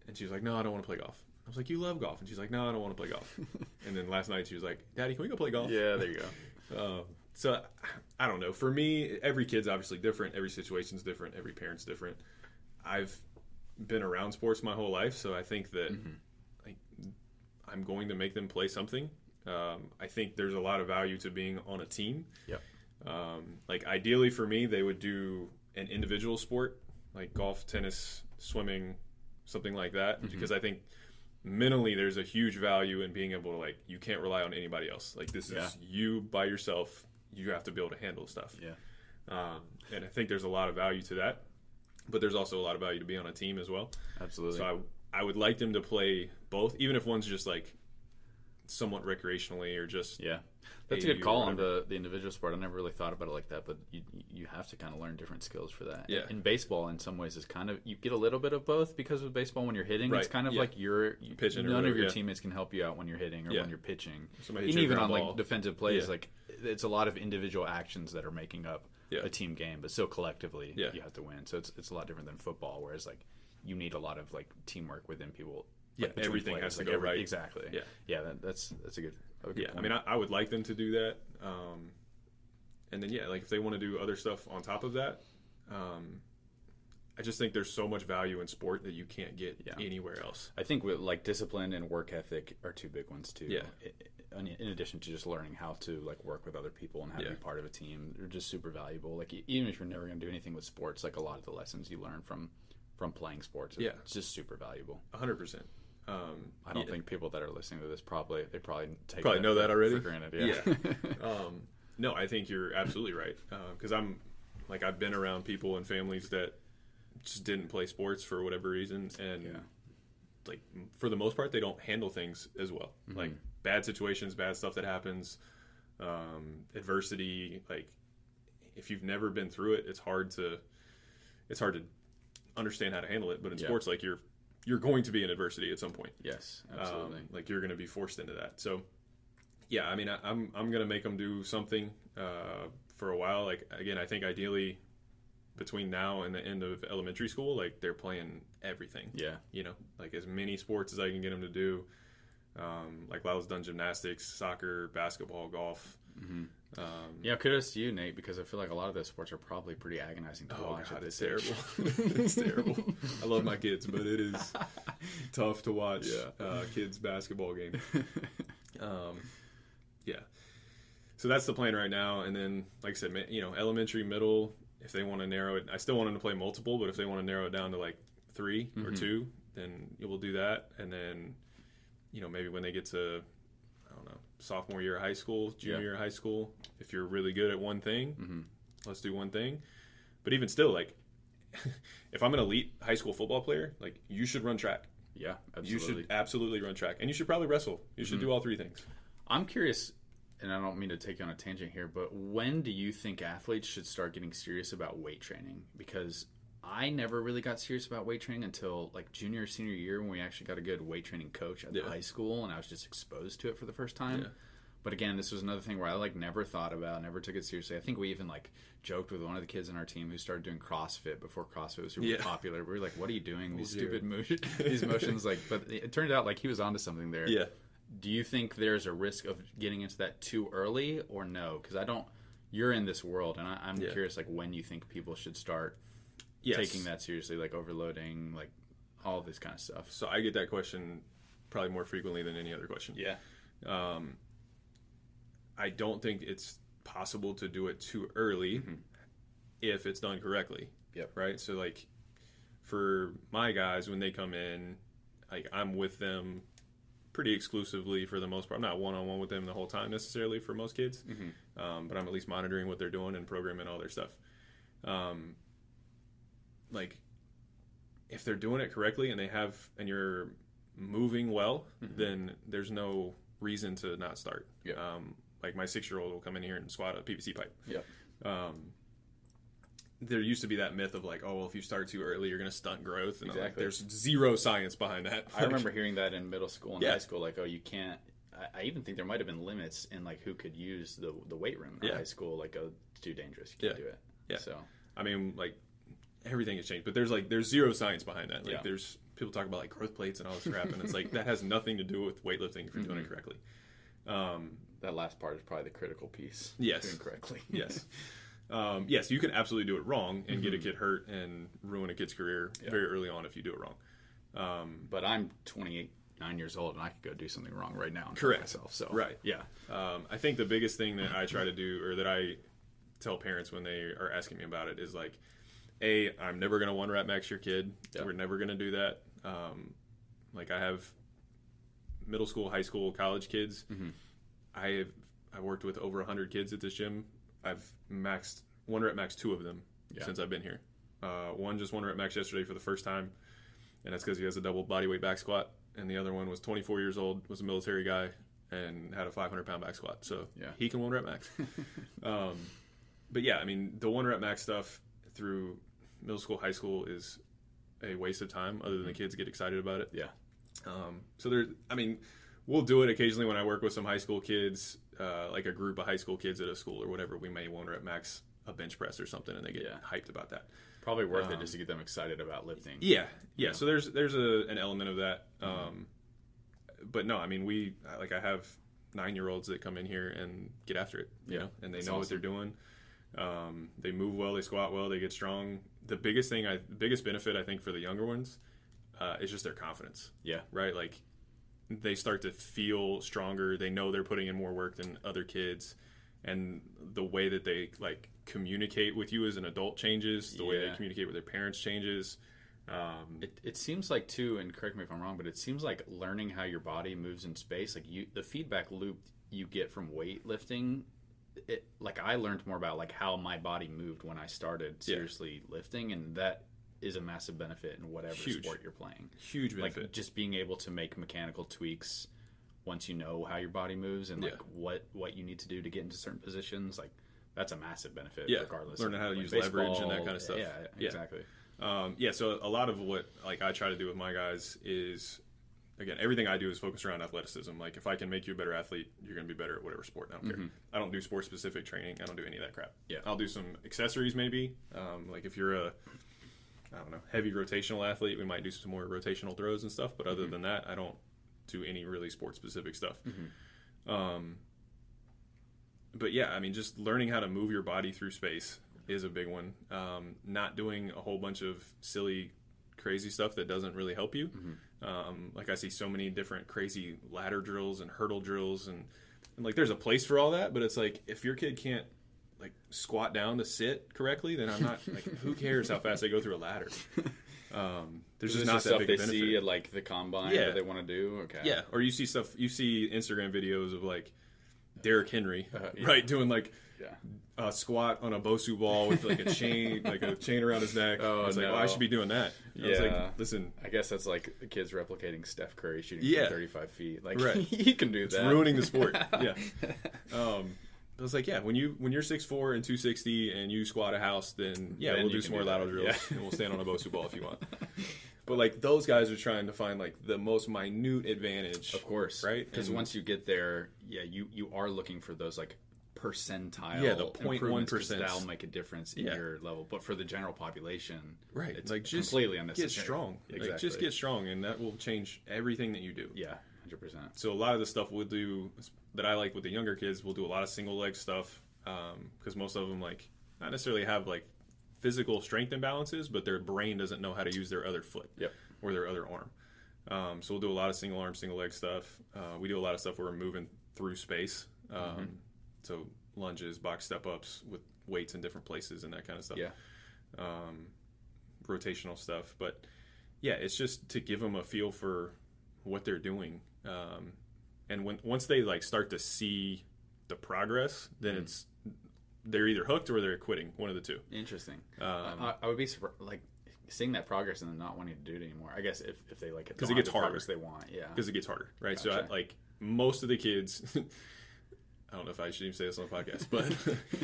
and she was like, "No, I don't want to play golf." I was like, "You love golf," and she's like, "No, I don't want to play golf." <laughs> and then last night she was like, "Daddy, can we go play golf?" Yeah, there you go. Uh, <laughs> so I don't know. For me, every kid's obviously different. Every situation's different. Every parent's different. I've been around sports my whole life, so I think that like I'm going to make them play something. Um, I think there's a lot of value to being on a team. Yep. Um, like ideally for me, they would do an individual sport like golf, tennis, swimming, something like that, because I think mentally there's a huge value in being able to like you can't rely on anybody else. Like this Yeah. is you by yourself. You have to be able to handle stuff. Yeah, Um, and I think there's a lot of value to that. But there's also a lot of value to be on a team as well. absolutely. So I, I would like them to play both, even if one's just like somewhat recreationally or just yeah, That's a good call on the, the individual sport. I never really thought about it like that, but you you have to kind of learn different skills for that. Yeah. In baseball, in some ways, is kind of you get a little bit of both because with baseball, when you're hitting, it's kind of yeah. like you're you, Pitching or None of your yeah. teammates can help you out when you're hitting or Yeah. when you're pitching. Somebody and hits you a even on ground like defensive plays, like it's a lot of individual actions that are making up a team game, but still collectively you have to win. So it's it's a lot different than football, whereas like you need a lot of like teamwork within people. Yeah, like, everything players, has to like, go right. Exactly. Yeah. yeah. That, that's that's a good. A good Yeah, I mean, I, I would like them to do that. Um, and then yeah, like if they want to do other stuff on top of that, um, I just think there's so much value in sport that you can't get Yeah. anywhere else. I think with like discipline and work ethic are two big ones too. Yeah. In, in addition to just learning how to like work with other people and how to be part of a team, they're just super valuable. Like even if you're never going to do anything with sports, like a lot of the lessons you learn from from playing sports, Yeah. it's just super valuable. hundred percent. Um, I don't yeah, think people that are listening to this probably they probably take Probably know that already? for granted. Yeah. <laughs> um, no, I think you're absolutely right because I'm like I've been around people and families that just didn't play sports for whatever reason, and Yeah. like for the most part, they don't handle things as well. Mm-hmm. Like bad situations, bad stuff that happens, um, adversity. Like if you've never been through it, it's hard to it's hard to understand how to handle it. But in Yeah. sports, like you're you're going to be in adversity at some point. yes, Um, absolutely. like you're going to be forced into that. So, yeah, I mean, I, I'm I'm going to make them do something uh, for a while. Like again, I think ideally between now and the end of elementary school, like they're playing everything. yeah. You know, like as many sports as I can get them to do. Um, like Lyle's done gymnastics, soccer, basketball, golf. Mm-hmm. Um, Yeah, kudos to you, Nate, because I feel like a lot of those sports are probably pretty agonizing to Oh watch. god, it's terrible. <laughs> it's terrible. I love my kids, but it is <laughs> tough to watch Yeah. uh, kids basketball game. <laughs> Um, yeah. So that's the plan right now, and then, like I said, you know, elementary, middle. If they want to narrow it, I still want them to play multiple, but if they want to narrow it down to like 3 or Mm-hmm. two, then we'll do that, and then, you know, maybe when they get to, I don't know, sophomore year of high school, junior Yeah. year of high school, if you're really good at one thing, Mm-hmm. let's do one thing. But even still, like, <laughs> if I'm an elite high school football player, like you should run track. Yeah, You should absolutely run track, and you should probably wrestle. You should do all three things. I'm curious, and I don't mean to take you on a tangent here, but when do you think athletes should start getting serious about weight training? Because I never really got serious about weight training until like junior or senior year when we actually got a good weight training coach at Yeah. the high school, and I was just exposed to it for the first time. Yeah. But again, this was another thing where I like never thought about, never took it seriously. I think we even like joked with one of the kids in our team who started doing CrossFit before CrossFit was super Yeah. popular. We were like, "What are you doing? These stupid motions, <laughs> these motions!" Like, but it turned out like he was onto something there Yeah. do you think there's a risk of getting into that too early or no because i don't you're in this world and I, i'm Yeah. curious like when you think people should start Yes. taking that seriously like overloading like all this kind of stuff So I get that question probably more frequently than any other question. yeah Um, I don't think it's possible to do it too early if it's done correctly. Yep. Right. So like for my guys when they come in, like I'm with them pretty exclusively for the most part. I'm not one on one with them the whole time necessarily for most kids, um, but I'm at least monitoring what they're doing and programming all their stuff. Um, like if they're doing it correctly and they have and you're moving well, then there's no reason to not start. Yeah. Um, like my six year old will come in here and squat a PVC pipe. yeah Um, there used to be that myth of like, oh, well, if you start too early, you're going to stunt growth, and I'm like, Exactly. there's zero science behind that. i remember hearing that in middle school and Yeah. high school like oh you can't I, I even think there might have been limits in like who could use the the weight room in Yeah. high school like oh it's too dangerous you can't Yeah. do it Yeah. so I mean, like everything has changed, but there's like there's zero science behind that. Like Yeah. there's people talk about like growth plates and all this crap, and it's like that has nothing to do with weightlifting if you're Mm-hmm. doing it correctly. Um, that last part is probably the critical piece Yes. doing correctly <laughs> yes. Um, yes, you can absolutely do it wrong and get a kid hurt and ruin a kid's career Mm-hmm. Yeah. very early on if you do it wrong. Um, but i'm 28 nine years old and i could go do something wrong right now and Correct. myself so Right. yeah Um, I think the biggest thing that I try to <laughs> do, or that I tell parents when they are asking me about it, is like, a, I'm never going to one rep max your kid. Yeah. We're never going to do that. Um, like I have middle school, high school, college kids. Mm-hmm. I have I worked with over 100 kids at this gym. I've maxed one rep max two of them Yeah. since I've been here. Uh, one just one rep max yesterday for the first time, and that's because he has a double body weight back squat. And the other one was 24 years old, was a military guy, and had a 500 pound back squat. So Yeah. he can one rep max. <laughs> um, but yeah, I mean, the one rep max stuff through middle school, high school is a waste of time other than the kids get excited about it. Yeah. Um, so there, I mean, we'll do it occasionally when I work with some high school kids, uh, like a group of high school kids at a school or whatever. We may one rep max a bench press or something, and they get Yeah. hyped about that. Probably worth Um, it just to get them excited about lifting. Yeah, yeah. So there's there's a, an element of that. Um, but no, I mean, we like I have nine year olds that come in here and get after it. You Yeah, know, and they that's know what they're doing. Um, they move well, they squat well, they get strong. The biggest thing, I the biggest benefit I think for the younger ones uh, is just their confidence. Yeah. right? Like they start to feel stronger. They know they're putting in more work than other kids, and the way that they like communicate with you as an adult changes. The way they communicate with their parents changes. Um, It, it seems like too, and correct me if I'm wrong, but it seems like learning how your body moves in space, like you, the feedback loop you get from weightlifting, it like I learned more about like how my body moved when I started Yeah. seriously lifting, and that is a massive benefit in whatever Huge. sport you're playing. huge benefit. Like just being able to make mechanical tweaks once you know how your body moves and like Yeah. what what you need to do to get into certain positions, like that's a massive benefit. Yeah, regardless. learning how to like, use leverage and that kind of stuff. Yeah, Yeah. exactly. Um, yeah, so a lot of what like I try to do with my guys is again everything I do is focused around athleticism. Like if I can make you a better athlete, you're going to be better at whatever sport. I don't care. I don't do sport specific training. I don't do any of that crap. Yeah. I'll do some accessories maybe. Um, like if you're a I don't know heavy rotational athlete, we might do some more rotational throws and stuff. But other than that, I don't do any really sport specific stuff. Um, but yeah, I mean, just learning how to move your body through space is a big one. Um, not doing a whole bunch of silly, crazy stuff that doesn't really help you. Um, like I see so many different crazy ladder drills and hurdle drills, and, and like there's a place for all that. But it's like if your kid can't like squat down to sit correctly, then I'm not like who cares how fast they go through a ladder. <laughs> Um, there's just not that stuff big they benefit. see at like the combine Yeah. that they want to do. Okay. Yeah, or you see stuff. You see Instagram videos of like Derrick Henry, Uh, <laughs> yeah. right, doing like Yeah. A squat on a Bosu ball with like a chain, <laughs> like a chain around his neck. Oh, it's like, no. well, I should be doing that. I was Yeah. like, listen, I guess that's like kids replicating Steph Curry shooting Yeah. from 35 feet. Like Right. <laughs> you can do it's that. ruining the sport. <laughs> yeah. Um, I was like, yeah, when you when you're 6'4 and 260 and you squat a house, then yeah, Then we'll do some more do lateral drills Yeah. and we'll stand on a Bosu ball if you want. But like those guys are trying to find like the most minute advantage, Of course, right? Because once you get there, yeah, you you are looking for those like percentile, Yeah, the 0.1%. improvements 'cause That'll make a difference in Yeah. your level. But for the general population, right, it's like just completely unnecessary. get strong, Exactly. like just get strong, and that will change everything that you do. yeah, hundred percent. So a lot of the stuff we'll do that I like with the younger kids, we'll do a lot of single leg stuff because most of them like not necessarily have like physical strength imbalances, but their brain doesn't know how to use their other foot Yep. or their other arm. Um, so we'll do a lot of single arm, single leg stuff. Uh, we do a lot of stuff where we're moving through space. Um, Mm-hmm. So lunges, box step ups with weights in different places and that kind of stuff Yeah, um, rotational stuff. But yeah, it's just to give them a feel for what they're doing. Um, and when once they like start to see the progress, then it's they're either hooked or they're quitting. One of the two. interesting. Um, I, I would be like seeing that progress and then not wanting to do it anymore. I guess if, if they like 'Cause don't it gets the harder. they want. Yeah, because it gets harder, right? So I, like most of the kids. <laughs> I don't know if I should even say this on the podcast, but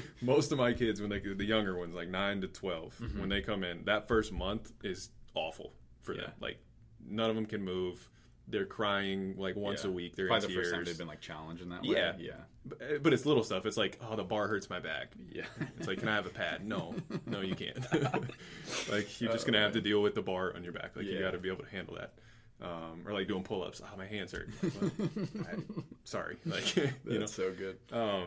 <laughs> most of my kids, when they the younger ones, like nine to 12 Mm-hmm. when they come in, that first month is awful for them. Like none of them can move. They're crying like once Yeah. a week. They're probably the first time they've been like challenged in that way. Yeah. yeah, But, but it's little stuff. It's like, oh, the bar hurts my back. yeah. It's like, can I have a pad? No, <laughs> no, you can't. <laughs> like you're just gonna have to deal with the bar on your back. Like you got to be able to handle that. Um, or like doing pull-ups. Oh, my hands hurt. <laughs> Well, I- sorry. <laughs> Like you know. That's so good. Um,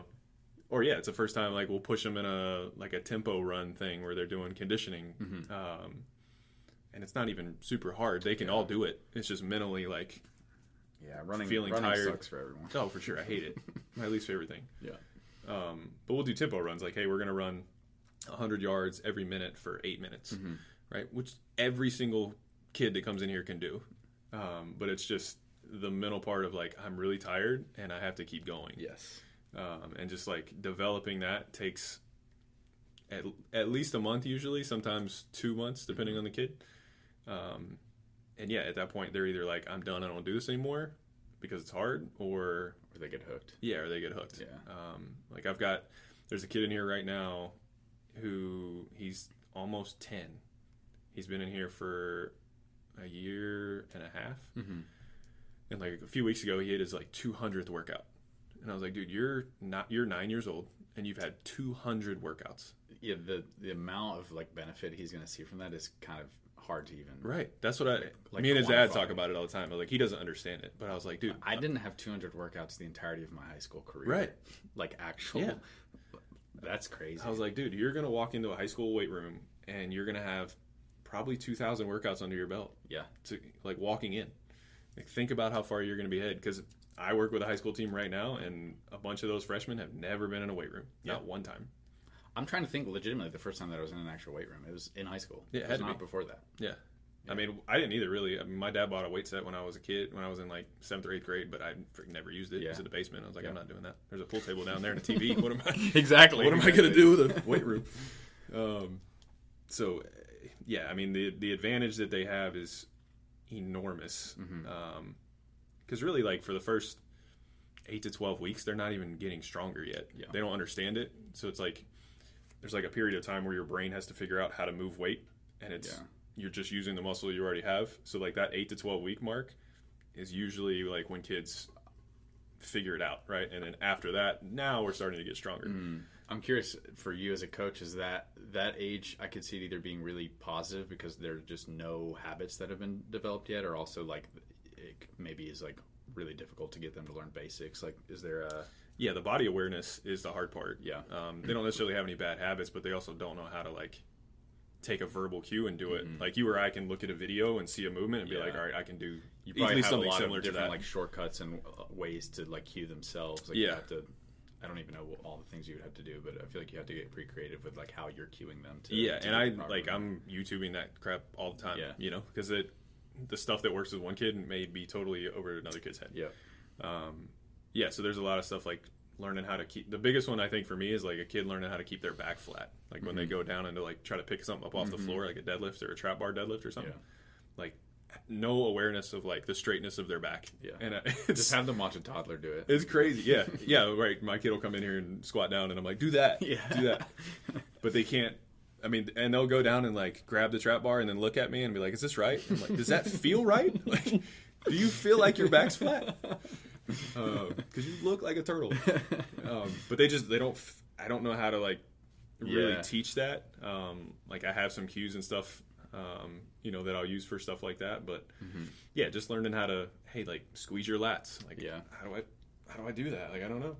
or yeah, it's the first time like we'll push them in a like a tempo run thing where they're doing conditioning, Mm-hmm. um, and it's not even super hard. They can all do it. It's just mentally like, Yeah, running Feeling running tired. sucks for everyone. oh, for sure, I hate it. <laughs> My least favorite thing. Yeah, Um, but we'll do tempo runs like, hey, we're gonna run 100 yards every minute for eight minutes, Mm-hmm. right? Which every single kid that comes in here can do. Um, but it's just the mental part of like I'm really tired and I have to keep going. yes, um, and just like developing that takes at, at least a month usually sometimes two months depending on the kid um, and yeah at that point they're either like i'm done i don't do this anymore because it's hard or Or they get hooked. Yeah, or they get hooked. Yeah. Um, like I've got, there's a kid in here right now who he's almost 10. He's been in here for a year and a half. Mm-hmm. And like a few weeks ago, he hit his like 200th workout. And I was like, dude, you're not, you're nine years old and you've had 200 workouts. Yeah, the the amount of like benefit he's going to see from that is kind of hard to even. Right. That's what I, Like me and his dad talk about it all the time. But like, he doesn't understand it. But I was like, dude, I didn't have 200 workouts the entirety of my high school career. Right. Like actual. Yeah. That's crazy. I was like, dude, you're gonna walk into a high school weight room and you're gonna have probably two thousand workouts under your belt yeah. to like walking in. Like, think about how far you're gonna be ahead. Because I work with a high school team right now, and a bunch of those freshmen have never been in a weight room, not Yeah. one time. I'm trying to think legitimately the first time that I was in an actual weight room. It was in high school. Yeah, it was not be. before that. Yeah. I mean, I didn't either really. I mean, my dad bought a weight set when I was a kid, when I was in like seventh or eighth grade, but I never used it. It was in the basement. I was like, I'm not doing that. There's a pool table down there and a TV. What am I? <laughs> Exactly. what am I going to do with a weight room? <laughs> Um, so, yeah, I mean, the the advantage that they have is enormous. Mm-hmm. Um, because really, like for the first eight to twelve weeks, they're not even getting stronger yet. Yeah. They don't understand it, so it's like there's like a period of time where your brain has to figure out how to move weight, and it's Yeah. you're just using the muscle you already have. So like that eight to twelve week mark is usually like when kids figure it out, right? And then after that, now we're starting to get stronger. Mm. I'm curious for you as a coach. Is that that age? I could see it either being really positive because there are just no habits that have been developed yet, or also like it maybe is like really difficult to get them to learn basics. Like, is there a Yeah, the body awareness is the hard part. Yeah. um, they don't necessarily have any bad habits, but they also don't know how to like take a verbal cue and do it. Like you or I can look at a video and see a movement and be Mm-hmm. Like, all right, I can do you probably have a lot similar of to different that. like shortcuts and uh, ways to like cue themselves. Like, you Yeah. have to. I don't even know what- all the things you would have to do, but I feel like you have to get pretty creative with like how you're cueing them. To, yeah, to and I properly. like I'm YouTubing that crap all the time. Yeah. you know, because it the stuff that works with one kid may be totally over another kid's head. Yeah. Um, yeah, so there's a lot of stuff like learning how to keep. The biggest one I think for me is like a kid learning how to keep their back flat. Like when Mm-hmm. they go down and to like try to pick something up off the floor, like a deadlift or a trap bar deadlift or something. Yeah. Like no awareness of like the straightness of their back. Yeah. and uh, <laughs> Just have them watch a toddler do it. it's crazy. Yeah, <laughs> yeah, right. My kid will come in here and squat down, and I'm like, do that, Yeah. do that. <laughs> But they can't. I mean, and they'll go down and like grab the trap bar and then look at me and be like, "Is this right?" I'm like, "Does that feel right? Like, do you feel like your back's flat?" Because you look like a turtle. Um, but they just they don't. I don't know how to like really Yeah. teach that. Um, like I have some cues and stuff. Um, you know that I'll use for stuff like that. But yeah, just learning how to hey like squeeze your lats. Like Yeah. how do I how do I do that? Like I don't know.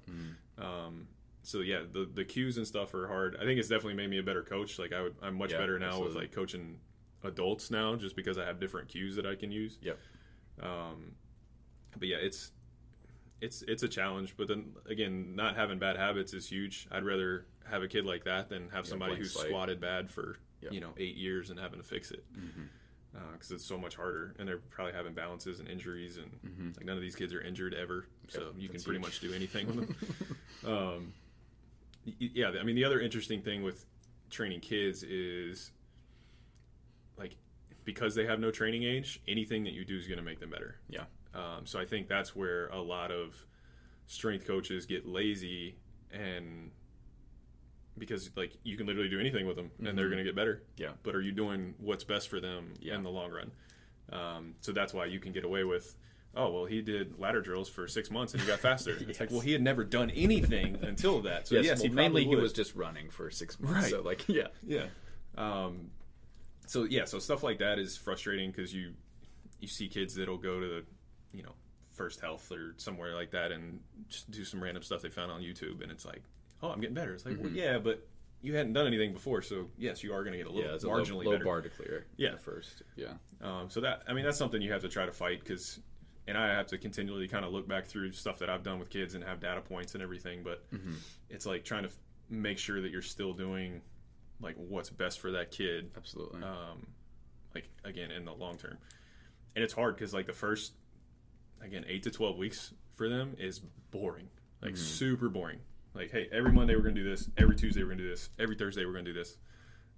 Um, so yeah, the the cues and stuff are hard. I think it's definitely made me a better coach. Like I would, I'm much Yeah, better now with like coaching adults now, just because I have different cues that I can use. Yep. Um, but yeah, it's it's it's a challenge. But then again, not having bad habits is huge. I'd rather have a kid like that than have somebody who's squatted bad for Yep. you know eight years and having to fix it because it's so much harder. And they're probably having balances and injuries, and like none of these kids are injured ever, so Yep, you can pretty huge. much do anything with them. <laughs> um, yeah, I mean the other interesting thing with training kids is like because they have no training age, anything that you do is going to make them better. Yeah. Um, so I think that's where a lot of strength coaches get lazy and because like you can literally do anything with them and they're going to get better. Yeah. But are you doing what's best for them Yeah. in the long run? Um, so that's why you can get away with, oh well, he did ladder drills for six months and he got faster. <laughs> It's like, well, he had never done anything until that. So Yes, yes, well, he mainly probably he was just running for six months. Right. So like, yeah, Yeah. Um, so yeah, so stuff like that is frustrating because you you see kids that'll go to the you know First Health or somewhere like that and just do some random stuff they found on YouTube, and it's like, oh, I'm getting better. It's like, well, yeah, but you hadn't done anything before, so yes, you are going to get a little Mm-hmm. yeah, it's a marginally low, low better. bar to clear. Yeah. first. Yeah, Um, so that I mean that's something you have to try to fight because, and I have to continually kind of look back through stuff that I've done with kids and have data points and everything. But it's like trying to f- make sure that you're still doing like what's best for that kid absolutely. um, like again in the long term. And it's hard because like the first, again, eight to twelve weeks for them is boring, like super boring. Like, hey, every Monday we're gonna do this, every Tuesday we're gonna do this, every Thursday we're gonna do this,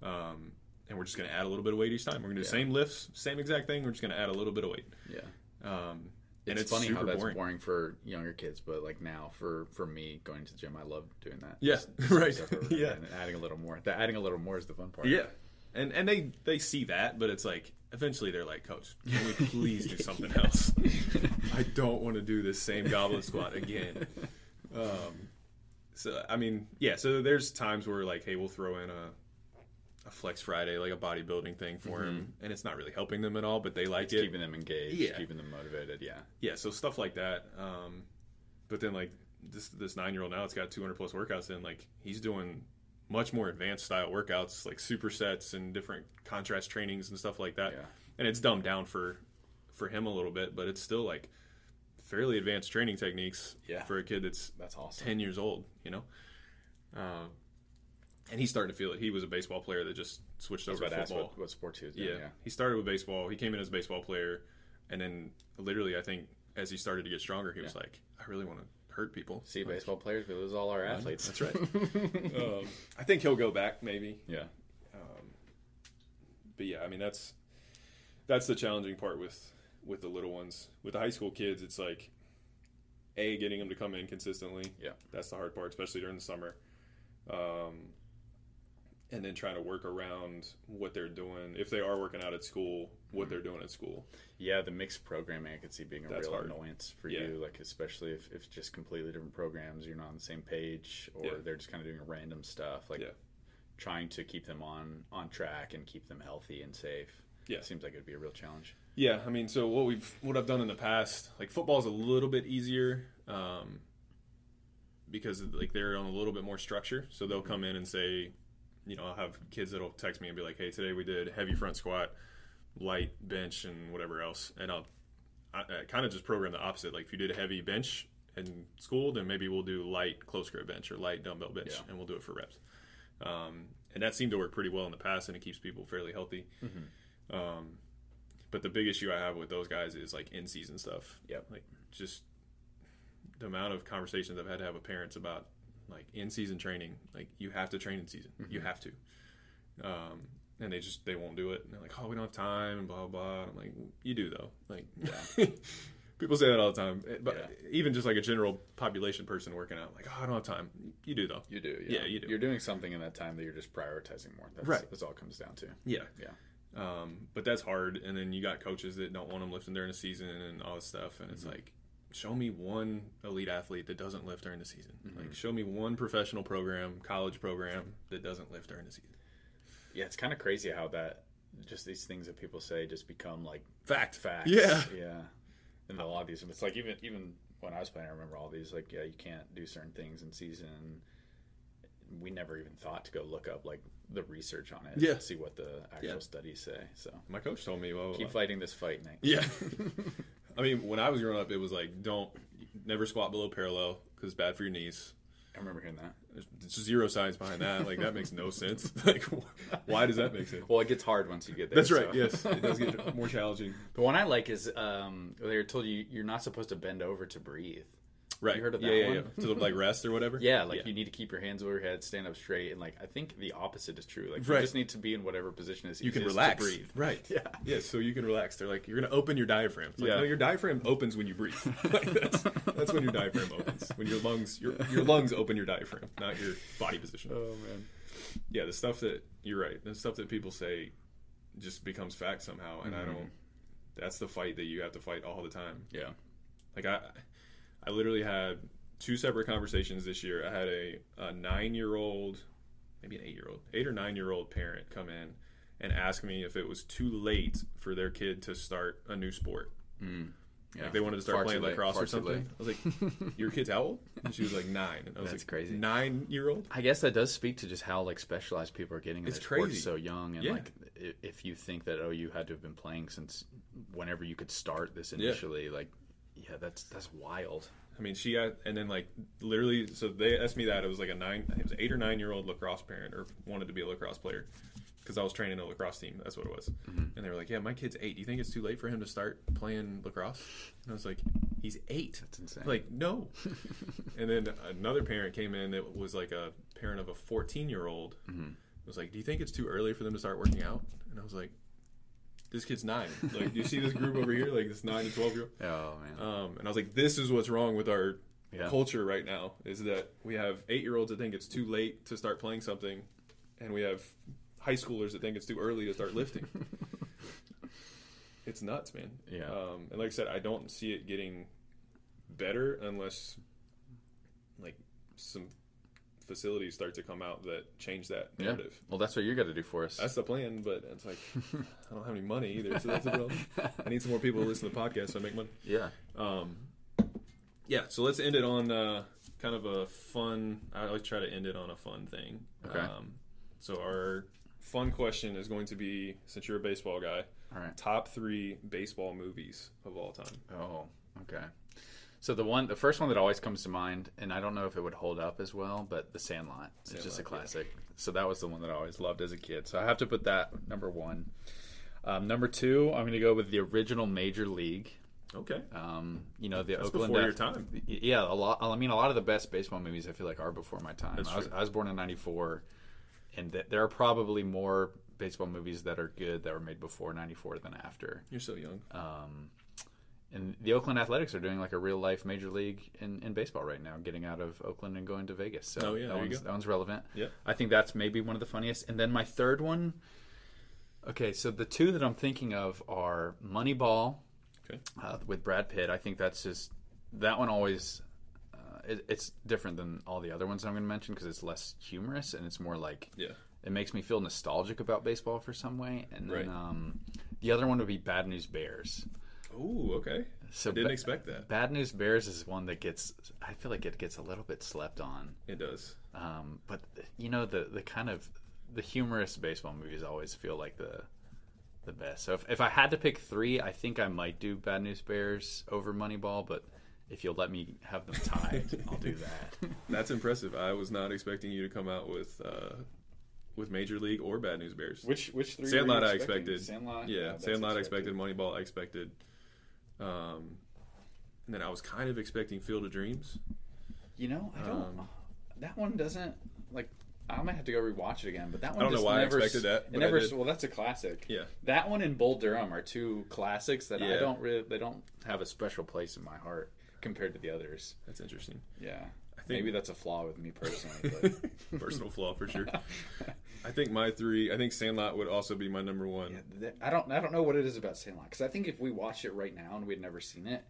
um, and we're just gonna add a little bit of weight each time. We're gonna do the same lifts, same exact thing. We're just gonna add a little bit of weight. yeah, Um, and it's, it's funny how that's boring. boring. for younger kids, but like now for for me going to the gym, I love doing that. Yeah, Just- <laughs> right. <laughs> Yeah. and adding a little more. The adding a little more is the fun part. Yeah, and and they they see that, but it's like eventually they're like, Coach, can we please do something <laughs> else? I don't want to do this same goblet squat again. Um, so I mean, yeah. So there's times where like, hey, we'll throw in a a flex Friday, like a bodybuilding thing for him, and it's not really helping them at all, but they like It's it. keeping them engaged, Yeah. keeping them motivated. Yeah, yeah, so stuff like that. Um, but then like this this nine year old now, it's got 200 plus workouts in. Like he's doing much more advanced style workouts, like supersets and different contrast trainings and stuff like that. Yeah. And it's dumbed down for for him a little bit, but it's still like fairly advanced training techniques Yeah. for a kid that's that's awesome. 10 years old, you know. Um, and he's starting to feel it. He was a baseball player that just switched over to football. what, what sports he was Yeah. doing. Yeah. He started with baseball. He came in as a baseball player, and then literally, I think as he started to get stronger, he was like, "I really want to hurt people." See, Like, baseball players, we lose all our athletes. That's right. <laughs> um, I think he'll go back, maybe. yeah. Um, but yeah, I mean that's that's the challenging part with with the little ones. With the high school kids, it's like a getting them to come in consistently. Yeah. that's the hard part, especially during the summer. Um, and then trying to work around what they're doing if they are working out at school, what Mm-hmm. they're doing at school. Yeah, the mixed programming I could see being a That's real hard. annoyance for Yeah. you, like especially if, if it's just completely different programs, you're not on the same page, or Yeah. they're just kind of doing random stuff, like Yeah. trying to keep them on on track and keep them healthy and safe. Yeah. seems like it'd be a real challenge. Yeah, I mean, so what we've what I've done in the past, like football's a little bit easier um, because like they're on a little bit more structure. So they'll come in and say, you know, I'll have kids that'll text me and be like, "Hey, today we did heavy front squat, light bench, and whatever else," and I'll I, I kind of just program the opposite. Like if you did a heavy bench in school, then maybe we'll do light close grip bench or light dumbbell bench, Yeah. and we'll do it for reps. Um, and that seemed to work pretty well in the past, and it keeps people fairly healthy. Um, but the big issue I have with those guys is like in season stuff. Yeah. Like just the amount of conversations I've had to have with parents about like in season training. Like you have to train in season. You have to. Um, and they just they won't do it. And they're like, oh, we don't have time, and blah blah. blah. I'm like, you do though. Like, <laughs> people say that all the time. But Yeah. even just like a general population person working out, like, oh, I don't have time. You do though. You do, Yeah, you do. You're doing something in that time that you're just prioritizing more. That's, Right. That's all it comes down to. Yeah. Yeah. Um, but that's hard. And then you got coaches that don't want them lifting during the season and all this stuff. And it's Mm-hmm. like, show me one elite athlete that doesn't lift during the season. Mm-hmm. Like, show me one professional program, college program that doesn't lift during the season. Yeah, it's kind of crazy how that just these things that people say just become like Fact. facts. Yeah. yeah. And a lot of these, it's like even even when I was playing, I remember all these like, yeah, you can't do certain things in season. We never even thought to go look up like the research on it, Yeah. to see what the actual Yeah. studies say. So My coach told me, well, keep fighting this fight. Yeah. <laughs> I mean, when I was growing up, it was like, don't never squat below parallel because it's bad for your knees. I remember hearing that. There's zero science behind that. Like, that makes no sense. <laughs> Like, why does that make sense? Well, it gets hard once you get there. That's right. so. Yes, it does get <laughs> more challenging. The one I like is um, they told you you're not supposed to bend over to breathe. Right. You heard of that yeah, one? yeah. To like rest or whatever. <laughs> Yeah, like you need to keep your hands over your head, stand up straight, and like I think the opposite is true. Like Right. you just need to be in whatever position is you can easiest relax. to breathe. Right. Yeah. Yeah. So you can relax. They're like, you're gonna open your diaphragm. It's like, Yeah. No, your diaphragm opens when you breathe. <laughs> <laughs> like, that's, that's when your diaphragm opens. When your lungs, your your lungs open your diaphragm, not your body position. Oh man. yeah, the stuff that you're right. The stuff that people say just becomes fact somehow, and I Mm-hmm. don't. That's the fight that you have to fight all the time. Yeah. Like I, I literally had two separate conversations this year. I had a, a nine year old, maybe an eight year old, eight or nine year old parent come in and ask me if it was too late for their kid to start a new sport. Hmm. Yeah. Like they wanted to start Far playing lacrosse far or something. I was like, "Your kid's how old?" And she was like nine. And I was That's like, crazy. Nine year old? I guess that does speak to just how like specialized people are getting in It's their sports crazy. so young, and Yeah. like if you think that oh you had to have been playing since whenever you could start this Yeah. initially, like yeah, that's that's wild. I mean, she got, and then like literally, so they asked me that it was like a nine, it was eight or nine year old lacrosse parent or wanted to be a lacrosse player because I was training a lacrosse team. That's what it was. Mm-hmm. And they were like, "Yeah, my kid's eight. Do you think it's too late for him to start playing lacrosse?" And I was like, "He's eight. That's insane. Like, no." <laughs> and then another parent came in that was like a parent of a fourteen year old. Mm-hmm. Was like, "Do you think it's too early for them to start working out?" And I was like, this kid's nine. Like, do you see this group over here, like this nine to twelve year old. <laughs> Oh man. Um, and I was like, this is what's wrong with our Yeah. culture right now is that we have eight year olds that think it's too late to start playing something, and we have high schoolers that think it's too early to start lifting. <laughs> it's nuts, man. Yeah. Um, and like I said, I don't see it getting better unless like some facilities start to come out that change that Yeah. narrative. Well, that's what you got to do for us. That's the plan, but it's like <laughs> I don't have any money either, so that's a problem. <laughs> I need some more people to listen to the podcast so I make money. yeah. Um, yeah, so let's end it on uh, kind of a fun. I always try to end it on a fun thing. Okay. Um, so our fun question is going to be, since you're a baseball guy, All right. top three baseball movies of all time. Oh, okay. So the one, the first one that always comes to mind, and I don't know if it would hold up as well, but The Sandlot. It's just a Sandlot, yeah. classic. So that was the one that I always loved as a kid. So I have to put that number one. Um, number two, I'm going to go with the original Major League. Okay. Um, you know the That's Oakland. before your time. Yeah, a lot. I mean, a lot of the best baseball movies I feel like are before my time. That's I was, true. I was born in '94, and th- there are probably more baseball movies that are good that were made before '94 than after. You're so young. Um, and the Oakland Athletics are doing like a real life major league in, in baseball right now, getting out of Oakland and going to Vegas. So Oh, yeah, that there you one's, go. that one's relevant. Yep. I think that's maybe one of the funniest. And then my third one. Okay, so the two that I'm thinking of are Moneyball Okay. uh, with Brad Pitt. I think that's just that one always. Uh, it, it's different than all the other ones I'm going to mention because it's less humorous and it's more like Yeah. it makes me feel nostalgic about baseball for some way. And then Right. um, the other one would be Bad News Bears. Ooh, okay. So I didn't Ba- expect that. Bad News Bears is one that gets. I feel like it gets a little bit slept on. It does. Um, but you know the the kind of the humorous baseball movies always feel like the the best. So if, if I had to pick three, I think I might do Bad News Bears over Moneyball. But if you'll let me have them tied, <laughs> I'll do that. <laughs> That's impressive. I was not expecting you to come out with uh, with Major League or Bad News Bears. Which which three? Sandlot I expected. Sandlot. yeah, that's Sandlot I expected. Moneyball I expected. Um, and then I was kind of expecting Field of Dreams. You know, I don't. Um, that one doesn't like. I might have to go rewatch it again, but that one. I don't know why I never, expected that, It never. Well, that's a classic. Yeah. That one and Bull Durham are two classics that I don't really. They don't have a special place in my heart compared to the others. That's interesting. Yeah. Think Maybe that's a flaw with me personally, <laughs> personal flaw for sure. <laughs> I think my three. I think Sandlot would also be my number one. th- I don't. I don't know what it is about Sandlot because I think if we watched it right now and we'd never seen it,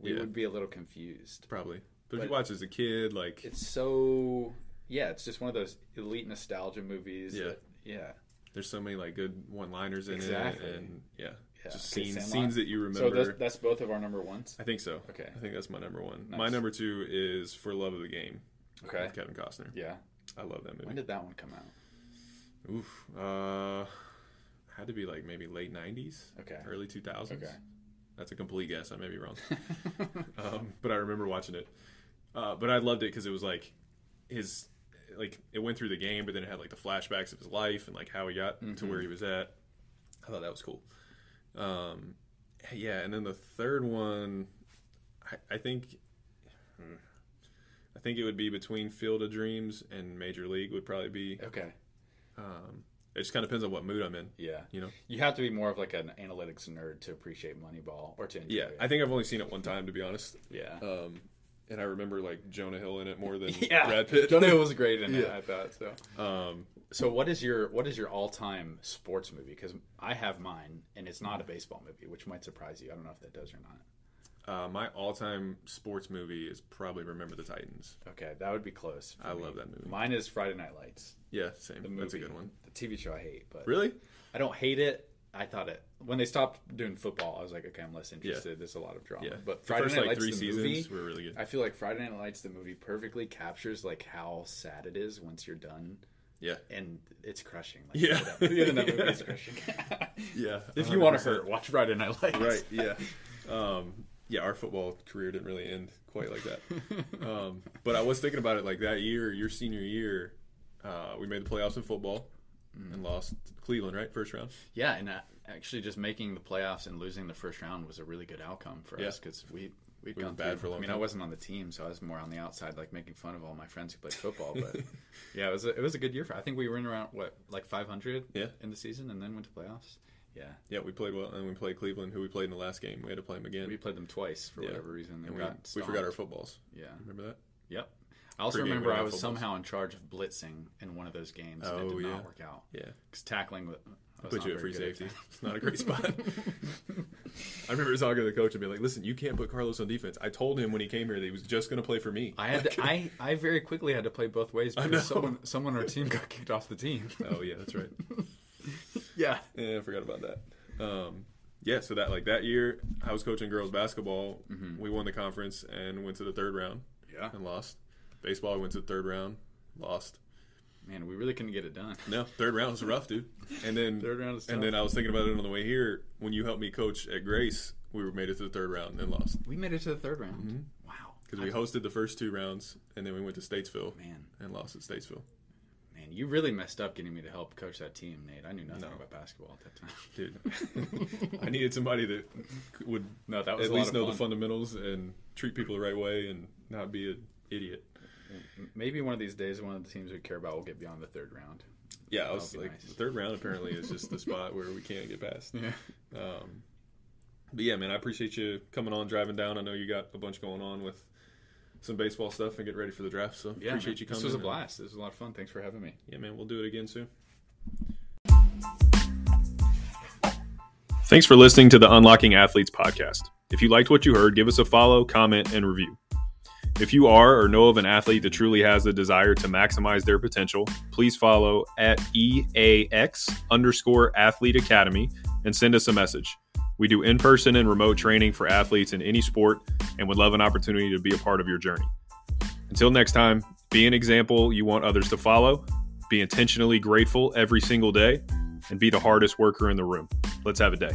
we Yeah. would be a little confused. Probably, but, if But- you watch as a kid, like It's so. Yeah, it's just one of those elite nostalgia movies. Yeah. that- yeah. There's so many like good one-liners in Exactly. it, and yeah, Yeah. just scenes Sandlot. scenes that you So remember. that's, that's both of our number ones. I think so. Okay. I think that's my number one. Nice. My number two is For Love of the Game. Okay. with Kevin Costner. Yeah. I love that movie. When did that one come out? Oof. Uh, had to be like maybe late '90s, Okay. early 2000s. Okay. That's a complete guess. I may be wrong. <laughs> um, but I remember watching it. Uh, but I loved it because it was like his, like it went through the game, but then it had like the flashbacks of his life and like how he got to Mm-hmm. where he was at. I thought that was cool. Um, yeah, and then the third one, I, I think, hmm, I think it would be between Field of Dreams and Major League would probably be. okay. Um, it just kind of depends on what mood I'm in. Yeah. You know. You have to be more of like an analytics nerd to appreciate Moneyball or to enjoy Yeah, it. I think I've only seen it one time to be honest. yeah. Um, and I remember like Jonah Hill in it more than <laughs> yeah. Brad Pitt. Jonah Hill was great in it. Yeah. I thought so. Um, So what is your what is your all time sports movie? Because I have mine, and it's not a baseball movie, which might surprise you. I don't know if that does or not. uh, my all-time sports movie is probably Remember the Titans. Okay, that would be close. I me. love that movie. Mine is Friday Night Lights. Yeah, same. Movie. That's a good one. The TV show I hate, but Really? I don't hate it. I thought it when they stopped doing football. I was like, okay, I'm less interested. There's a lot of drama. Yeah. But Friday first Night like Lights, three the seasons movie, were really good. I feel like Friday Night Lights, the movie, perfectly captures like how sad it is once you're done, Yeah. and it's crushing. Like, Yeah. that, even that movie is crushing. <laughs> Yeah. if you want to hurt, watch Friday Night Lights. Right. Yeah. Um, yeah, our football career didn't really end quite like that. <laughs> um, but I was thinking about it like that year, your senior year, uh, we made the playoffs in football Mm. and lost Cleveland, right? First round. Yeah, and uh, actually, just making the playoffs and losing the first round was a really good outcome for Yeah. us because we we'd We gone bad through- for a long I mean, time. I wasn't on the team, so I was more on the outside, like making fun of all my friends who played football. But <laughs> yeah, it was a, it was a good year for. I think we were in around what like 500 Yeah. in the season, and then went to playoffs. Yeah. Yeah, we played well, and we played Cleveland, who we played in the last game. We had to play them again. We played them twice for Yeah. whatever reason. and And we, we forgot our footballs. Yeah. Remember that? Yep. I also Pre-game, remember I was footballs. somehow in charge of blitzing in one of those games, and Oh, it did yeah. not work out. Yeah. Because tackling was, I Put you at free safety. that. It's not a great spot. <laughs> I remember talking to the coach and being like, "Listen, you can't put Carlos on defense." I told him when he came here that he was just going to play for me. I had to, <laughs> I I very quickly had to play both ways because someone someone on our team got kicked off the team. <laughs> oh yeah, that's right. Yeah. Yeah, I forgot about that. Um, yeah, so that like that year, I was coaching girls basketball. Mm-hmm. We won the conference and went to the third round Yeah. and lost. Baseball, we went to the third round, lost. Man, we really couldn't get it done. No, third round was rough, dude. And then Third round is and then I was thinking about it on the way here when you helped me coach at Grace. We were made it to the third round and lost We made it to the third round. Mm-hmm. Wow. because we hosted the first two rounds and then we went to Statesville Man, and lost at Statesville. man, you really messed up getting me to help coach that team, Nate. I knew nothing No. about basketball at that time. <laughs> Dude, I needed somebody that would No, that was at least know fun. the fundamentals and treat people the right way and not be an idiot. Maybe one of these days, one of the teams we care about will get beyond the third round. Yeah, I was like, nice. the third round apparently is just the <laughs> spot where we can't get past. Yeah. Um, but yeah, man, I appreciate you coming on, driving down. I know you got a bunch going on with some baseball stuff and get ready for the draft. So Yeah, appreciate man. you coming. This was a and- blast. This was a lot of fun. Thanks for having me. Yeah, man, we'll do it again soon. Thanks for listening to the Unlocking Athletes podcast. If you liked what you heard, give us a follow, comment, and review. If you are or know of an athlete that truly has the desire to maximize their potential, please follow at EAX underscore athlete academy and send us a message. We do in person and remote training for athletes in any sport and would love an opportunity to be a part of your journey. Until next time, be an example you want others to follow, be intentionally grateful every single day, and be the hardest worker in the room. Let's have a day.